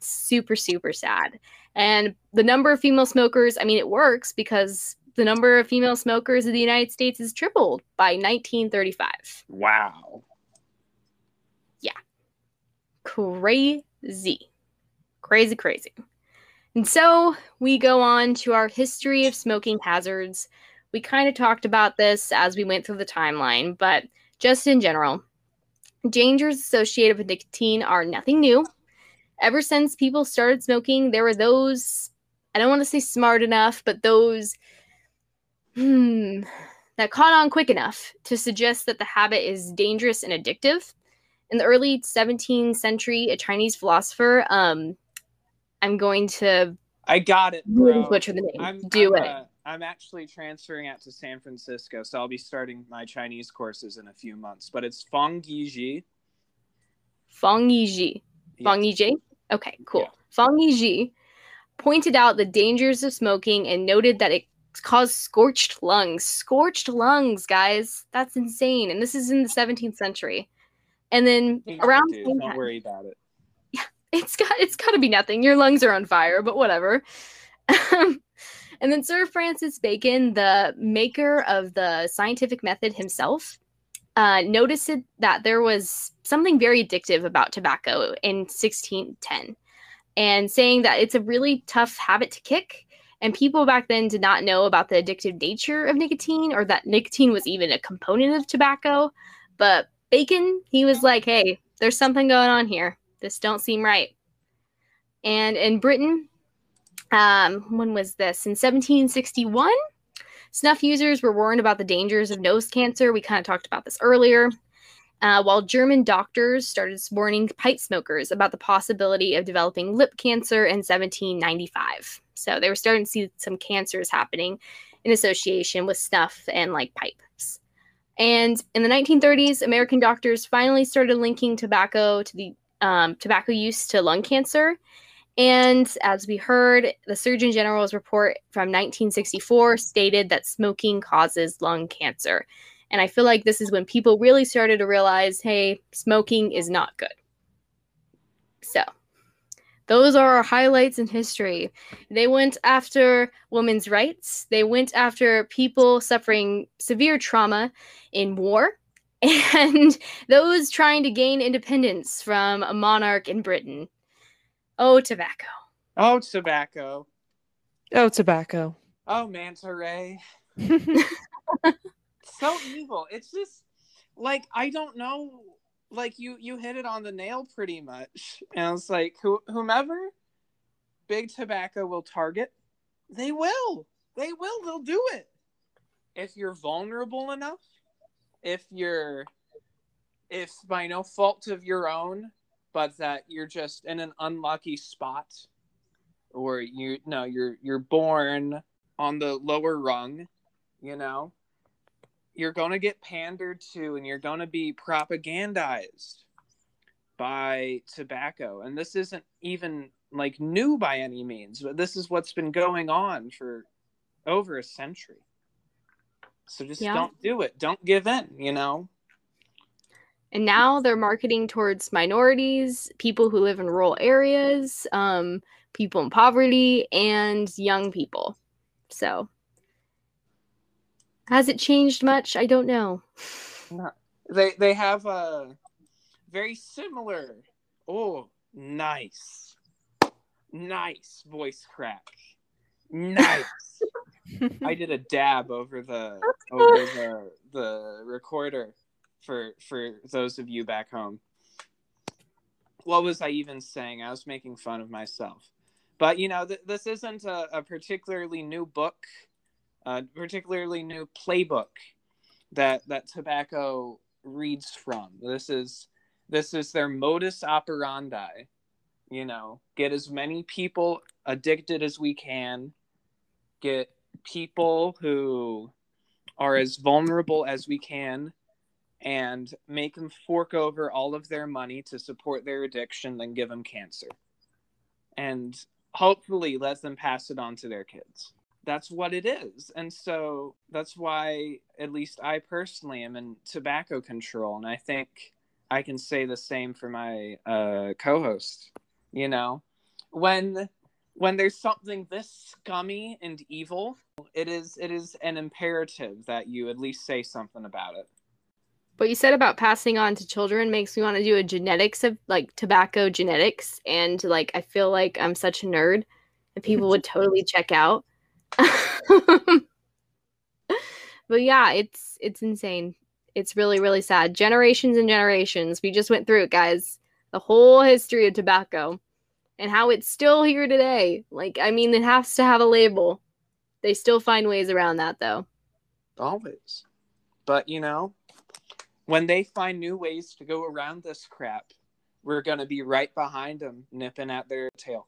super, super sad. And the number of female smokers, I mean, it works because the number of female smokers in the United States is tripled by 1935. Wow. Yeah. Crazy. Crazy, crazy. And so we go on to our history of smoking hazards. We kind of talked about this as we went through the timeline, but just in general, dangers associated with nicotine are nothing new. Ever since people started smoking, there were those, I don't want to say smart enough, but those hmm, that caught on quick enough to suggest that the habit is dangerous and addictive. In the early 17th century, a Chinese philosopher, um, I'm going to. I got it, bro. Butcher the name. I'm, Do I'm, it. uh, I'm actually transferring out to San Francisco, so I'll be starting my Chinese courses in a few months. But it's Feng Yiji. Feng Yiji. Feng Yiji? Okay, cool. Yeah. Feng Yiji pointed out the dangers of smoking and noted that it caused scorched lungs. Scorched lungs, guys. That's insane. And this is in the 17th century. And then around don't worry about it. It's got it's got to be nothing. Your lungs are on fire, but whatever. and then Sir Francis Bacon, the maker of the scientific method himself, uh, noticed that there was something very addictive about tobacco in 1610, and saying that it's a really tough habit to kick. And people back then did not know about the addictive nature of nicotine or that nicotine was even a component of tobacco. But Bacon, he was like, hey, there's something going on here. This don't seem right. And in Britain, um, when was this? In 1761, snuff users were warned about the dangers of nose cancer. We kind of talked about this earlier. Uh, while German doctors started warning pipe smokers about the possibility of developing lip cancer in 1795. So they were starting to see some cancers happening in association with snuff and like pipes. And in the 1930s, American doctors finally started linking tobacco to the um, tobacco use to lung cancer. And as we heard, the Surgeon General's report from 1964 stated that smoking causes lung cancer. And I feel like this is when people really started to realize hey, smoking is not good. So, those are our highlights in history. They went after women's rights, they went after people suffering severe trauma in war, and those trying to gain independence from a monarch in Britain. Oh, tobacco. Oh, tobacco. Oh, tobacco. Oh, manta ray. so evil. It's just like I don't know. Like you, you hit it on the nail pretty much. And it's like who, whomever big tobacco will target, they will. They will. They'll do it. If you're vulnerable enough, if you're, if by no fault of your own, but that you're just in an unlucky spot, or you no, you're you're born on the lower rung, you know, you're going to get pandered to and you're going to be propagandized by tobacco. And this isn't even like new by any means, but this is what's been going on for over a century. So just Yeah. don't do it. Don't give in, you know? And now they're marketing towards minorities, people who live in rural areas, um, people in poverty, and young people. So, has it changed much? I don't know. They they have a very similar. Oh, nice. Nice voice crack. Nice. I did a dab over the over the the recorder for for those of you back home. What was I even saying? I was making fun of myself. But you know, th- this isn't a, a particularly new book, a particularly new playbook that that tobacco reads from. This is this is their modus operandi. You know, get as many people addicted as we can. Get people who are as vulnerable as we can and make them fork over all of their money to support their addiction then give them cancer. And hopefully let them pass it on to their kids. That's what it is. And so that's why at least i personally am in tobacco control. And i think i can say the same for my uh, co-host you know? When when there's something this scummy and evil, it is it is an imperative that you at least say something about it. What you said about passing on to children makes me want to do a genetics of like tobacco genetics. And like, I feel like I'm such a nerd and people would totally check out. but yeah, it's it's insane. It's really really sad. Generations and generations. We just went through it, guys. The whole history of tobacco and how it's still here today. Like, I mean, it has to have a label. They still find ways around that, though. Always. But you know, when they find new ways to go around this crap, we're going to be right behind them, nipping at their tail.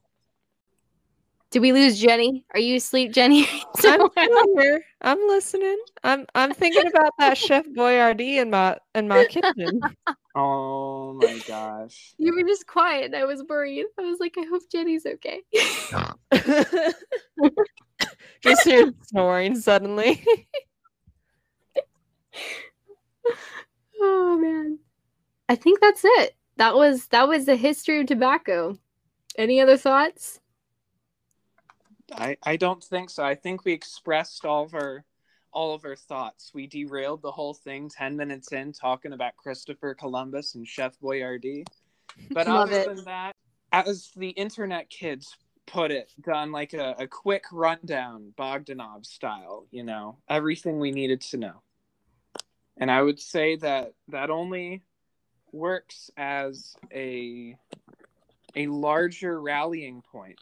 Did we lose Jenny? Are you asleep, Jenny? I'm here. I'm listening. I'm I'm thinking about that Chef Boyardee in my in my kitchen. Oh my gosh. You were just quiet. and I was worried. I was like, I hope Jenny's okay. just hear snoring suddenly. oh man. I think that's it. That was that was the history of tobacco. Any other thoughts? I, I don't think so. I think we expressed all of our all of our thoughts. We derailed the whole thing ten minutes in talking about Christopher Columbus and Chef Boyardee. But other it. than that, as the internet kids put it, done like a, a quick rundown, Bogdanov style, you know, everything we needed to know. And I would say that that only works as a a larger rallying point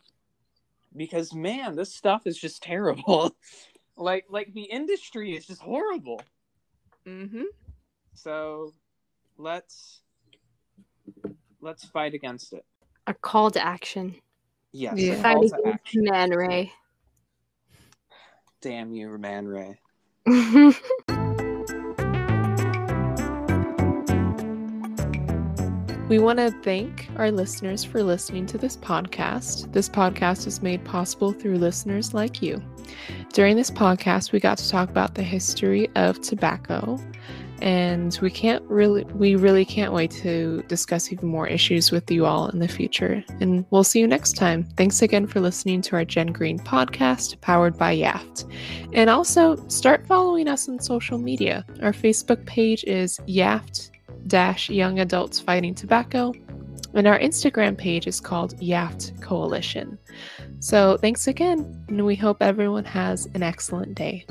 because man this stuff is just terrible like like the industry is just horrible mm-hmm. so let's let's fight against it A call to action. yes Yeah. Fight call to against action. Man Ray. damn you man ray We want to thank our listeners for listening to this podcast. This podcast is made possible through listeners like you. During this podcast, we got to talk about the history of tobacco, and we can't really we really can't wait to discuss even more issues with you all in the future. And we'll see you next time. Thanks again for listening to our Gen Green podcast powered by Yaft. And also start following us on social media. Our Facebook page is Yaft dash young adults fighting tobacco. And our instagram page is called yaft coalition. So thanks again and we hope everyone has an excellent day